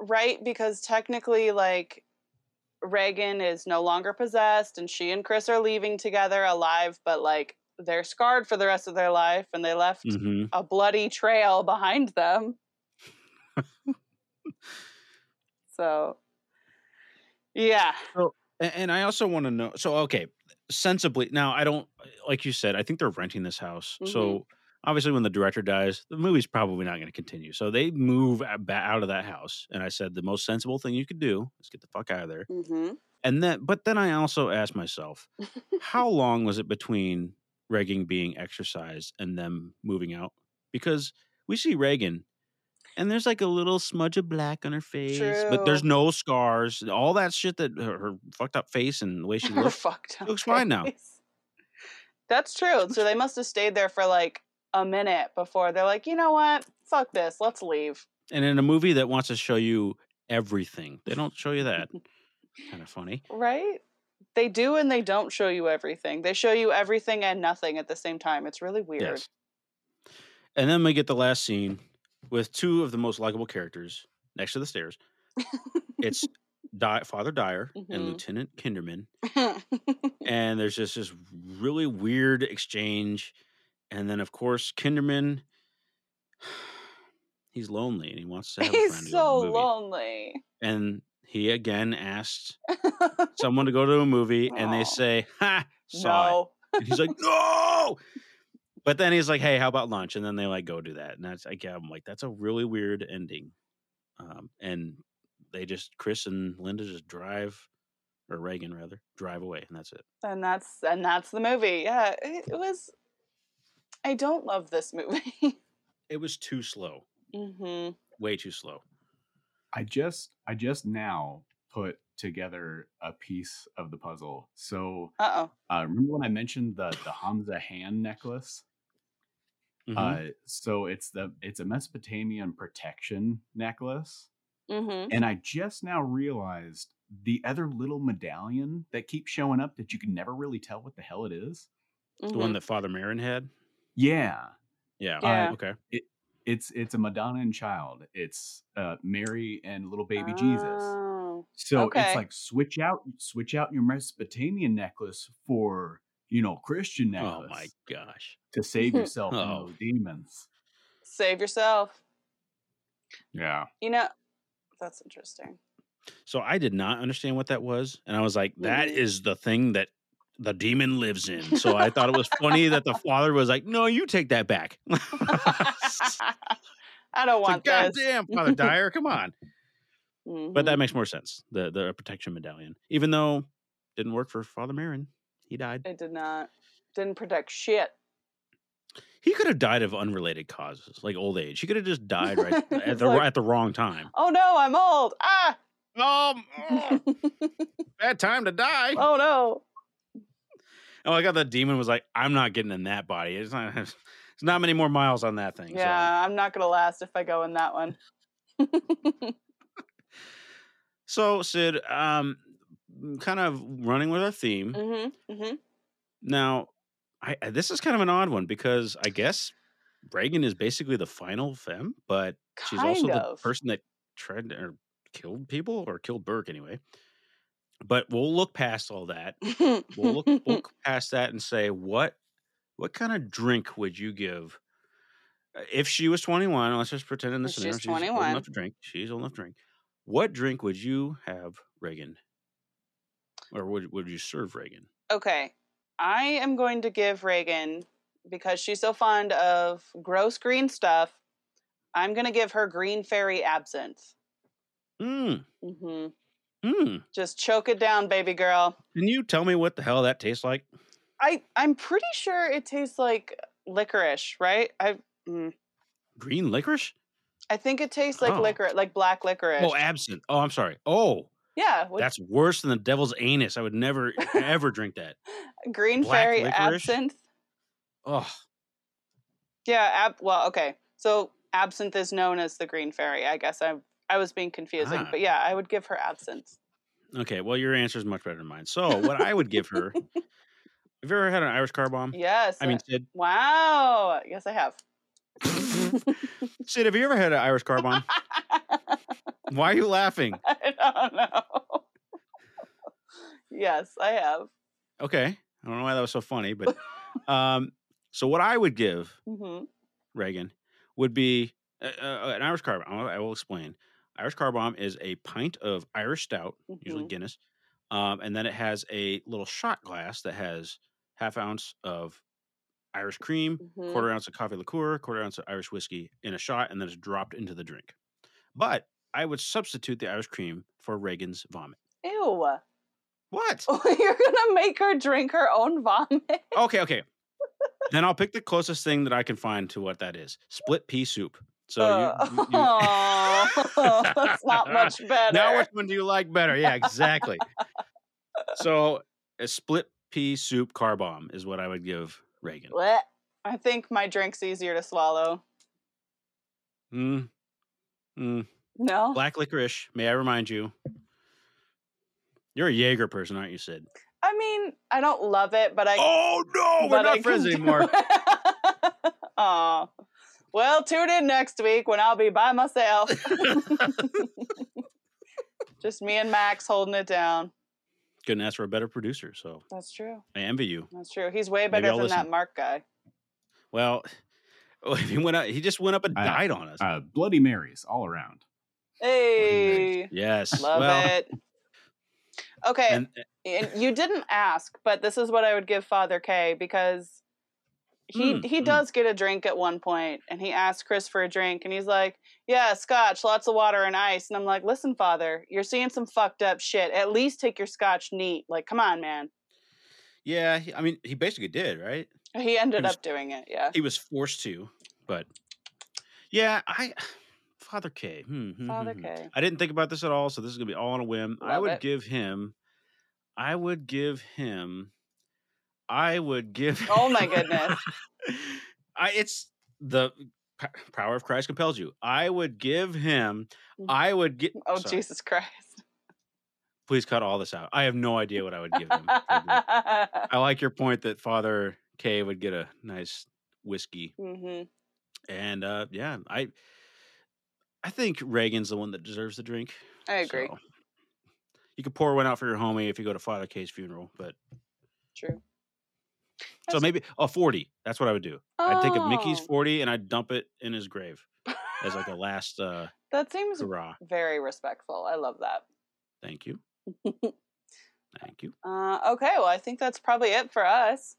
right? Because technically, like, Regan is no longer possessed, and she and Chris are leaving together alive, but like, they're scarred for the rest of their life, and they left hmm a bloody trail behind them. so, yeah. And, and I also want to know. So, okay, sensibly. Now, I don't like you said. I think they're renting this house. So, obviously, when the director dies, the movie's probably not going to continue. So they move out of that house. And I said the most sensible thing you could do is get the fuck out of there. Mm-hmm. And then, but then I also asked myself, how long was it between Regan being exercised and them moving out? Because we see Regan, and there's like a little smudge of black on her face, but there's no scars. All that shit that her, her fucked up face and the way she looks. fucked up looks fine now. That's true. So they must have stayed there for like a minute before they're like, you know what? Fuck this. Let's leave. And in a movie that wants to show you everything, they don't show you that. kind of funny. Right? They do and they don't show you everything. They show you everything and nothing at the same time. It's really weird. Yes. And then we get the last scene with two of the most likable characters next to the stairs. It's Di- Father Dyer and Mhm. Lieutenant Kinderman. and there's just this really weird exchange. And then, of course, Kinderman, he's lonely and he wants to have a friend He's to go to so lonely. And he again asked someone to go to a movie, and they say, "Ha, saw it." no. And he's like, "No!" But then he's like, "Hey, how about lunch?" And then they like go do that, and that's like, I'm like, that's a really weird ending. Um, and they just Chris and Linda just drive, or Regan rather, drive away, and that's it. And that's and that's the movie. Yeah, it, it was. I don't love this movie. It was too slow, Mm-hmm. way too slow. I just I just now put together a piece of the puzzle. So Uh uh, remember when I mentioned the the Hamsa hand necklace? Mhm. Uh, so it's the it's a Mesopotamian protection necklace, oh. hmm and I just now realized the other little medallion that keeps showing up that you can never really tell what the hell it is. the mm-hmm. one that Father Merrin had. Yeah, Yeah. Yeah. Okay. it's it's a Madonna and Child. It's uh, Mary and little baby Jesus. Oh. So Okay. it's like switch out switch out your Mesopotamian necklace for you know Christian necklace Oh my gosh. to save yourself from Oh. those demons. Save yourself. Yeah. You know, that's interesting. So I did not understand what that was, and I was like, "That Mhm. is the thing that the demon lives in." So I thought it was funny that the father was like, "No, you take that back." I don't like, want God this. damn, Father Dyer, come on. But Mhm. that makes more sense. The the protection medallion, even though didn't work for Father Merrin, he died. it did not. Didn't protect shit. He could have died of unrelated causes, like old age. He could have just died right at the like- at the wrong time. Oh no, I'm old. Ah. Um, oh, bad time to die. oh no. Oh, I got the demon was like, I'm not getting in that body. It's not. It's not many more miles on that thing. Yeah, I'm not gonna last if I go in that one. So, so Sid, um, kind of running with our theme hmm hmm now. I this is kind of an odd one because I guess Regan is basically the final femme, but she's Kind also the person that tried to, or killed people or killed Burke anyway. But we'll look past all that. We'll look, we'll past that and say what what kind of drink would you give uh, if she was 21 let's just pretend in this If scenario she's she's old 21. enough to drink she's old enough to drink what drink would you have regan or would, would you serve regan okay, I am going to give Regan because she's so fond of gross green stuff. I'm gonna give her green fairy absinthe. mm, hmm mm. Just choke it down, baby girl. can you tell me what the hell that tastes like I I'm pretty sure it tastes like licorice, right? I mm, green licorice I think it tastes like Oh. licorice, like black licorice. oh absinthe oh i'm sorry oh yeah, with that's worse than the devil's anus i would never ever drink that green black fairy licorice? absinthe. oh Yeah, ab- well, okay. So absinthe is known as the green fairy. I guess I I was being confusing, Ah. but yeah, I would give her absinthe. okay well your answer is much better than mine so what i would give her have you ever had an irish car bomb Yes. i mean uh, sid wow. Yes, I have. sid have you ever had an irish car bomb why are you laughing I don't know. yes, I have. Okay. I don't know why that was so funny, but um, so what I would give hmm Regan would be uh, uh, an Irish car bomb. I will explain. Irish car bomb is a pint of Irish stout, usually Mhm. Guinness, um, and then it has a little shot glass that has half ounce of Irish cream, Mhm. quarter ounce of coffee liqueur, quarter ounce of Irish whiskey in a shot, and then it's dropped into the drink. But I would substitute the Irish cream for Regan's vomit. Ew. What? You're gonna make her drink her own vomit. Okay, okay. then I'll pick the closest thing that I can find to what that is. Split pea soup. So Uh, you, you- you- that's not much better. now which one do you like better? Yeah, exactly. so a split pea soup car bomb is what I would give Regan. Blech. I think my drink's easier to swallow. Hmm. Mm, No. black licorice. May I remind you? You're a Jaeger person, aren't you, Sid? I mean, I don't love it, but I. Oh no, we're but I not friends anymore. Aw. Well, tune in next week when I'll be by myself. Just me and Max holding it down. Couldn't ask for a better producer, so That's true. I envy you. That's true. He's way better I'll than that. Mark guy. Well, he went out. He just went up and I- died on us. Uh, Bloody Marys all around. Hey, yes, love well, it. Okay, And and you didn't ask, but this is what I would give Father K because he Mm, he mm. does get a drink at one point, and he asks Chris for a drink, and he's like, "Yeah, scotch, lots of water and ice." And I'm like, "Listen, Father, you're seeing some fucked up shit. At least take your scotch neat. Like, come on, man." yeah, he- I mean, he basically did, right? He ended was- up doing it. Yeah, He was forced to, but yeah, I Father K. hmm, hmm, Father hmm, hmm. K. I didn't think about this at all, so this is gonna be all on a whim. I would it. give him. I would give him. I would give. Oh my goodness. I it's the p- power of Christ compels you. I would give him. I would get. Oh sorry, Jesus Christ. Please cut all this out. I have no idea what I would give him. for a drink. I like your point that Father K would get a nice whiskey, hmm and uh, yeah, I, I think Regan's the one that deserves the drink. I agree. so. You could pour one out for your homie if you go to Father K's funeral, but True. So maybe a forty. That's what I would do. I'd take a Mickey's 40 and I'd dump it in his grave as like a last uh, that seems hurrah. very respectful. I love that. Thank you. Thank you. Uh, okay, well, I think that's probably it for us.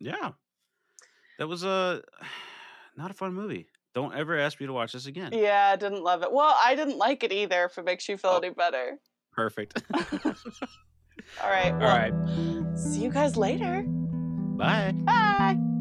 Yeah, that was a not a fun movie. Don't ever ask me to watch this again. Yeah, I didn't love it. Well, I didn't like it either. If it makes you feel Oh. any better. Perfect. All right. All Well, right. See you guys later. Bye. Bye.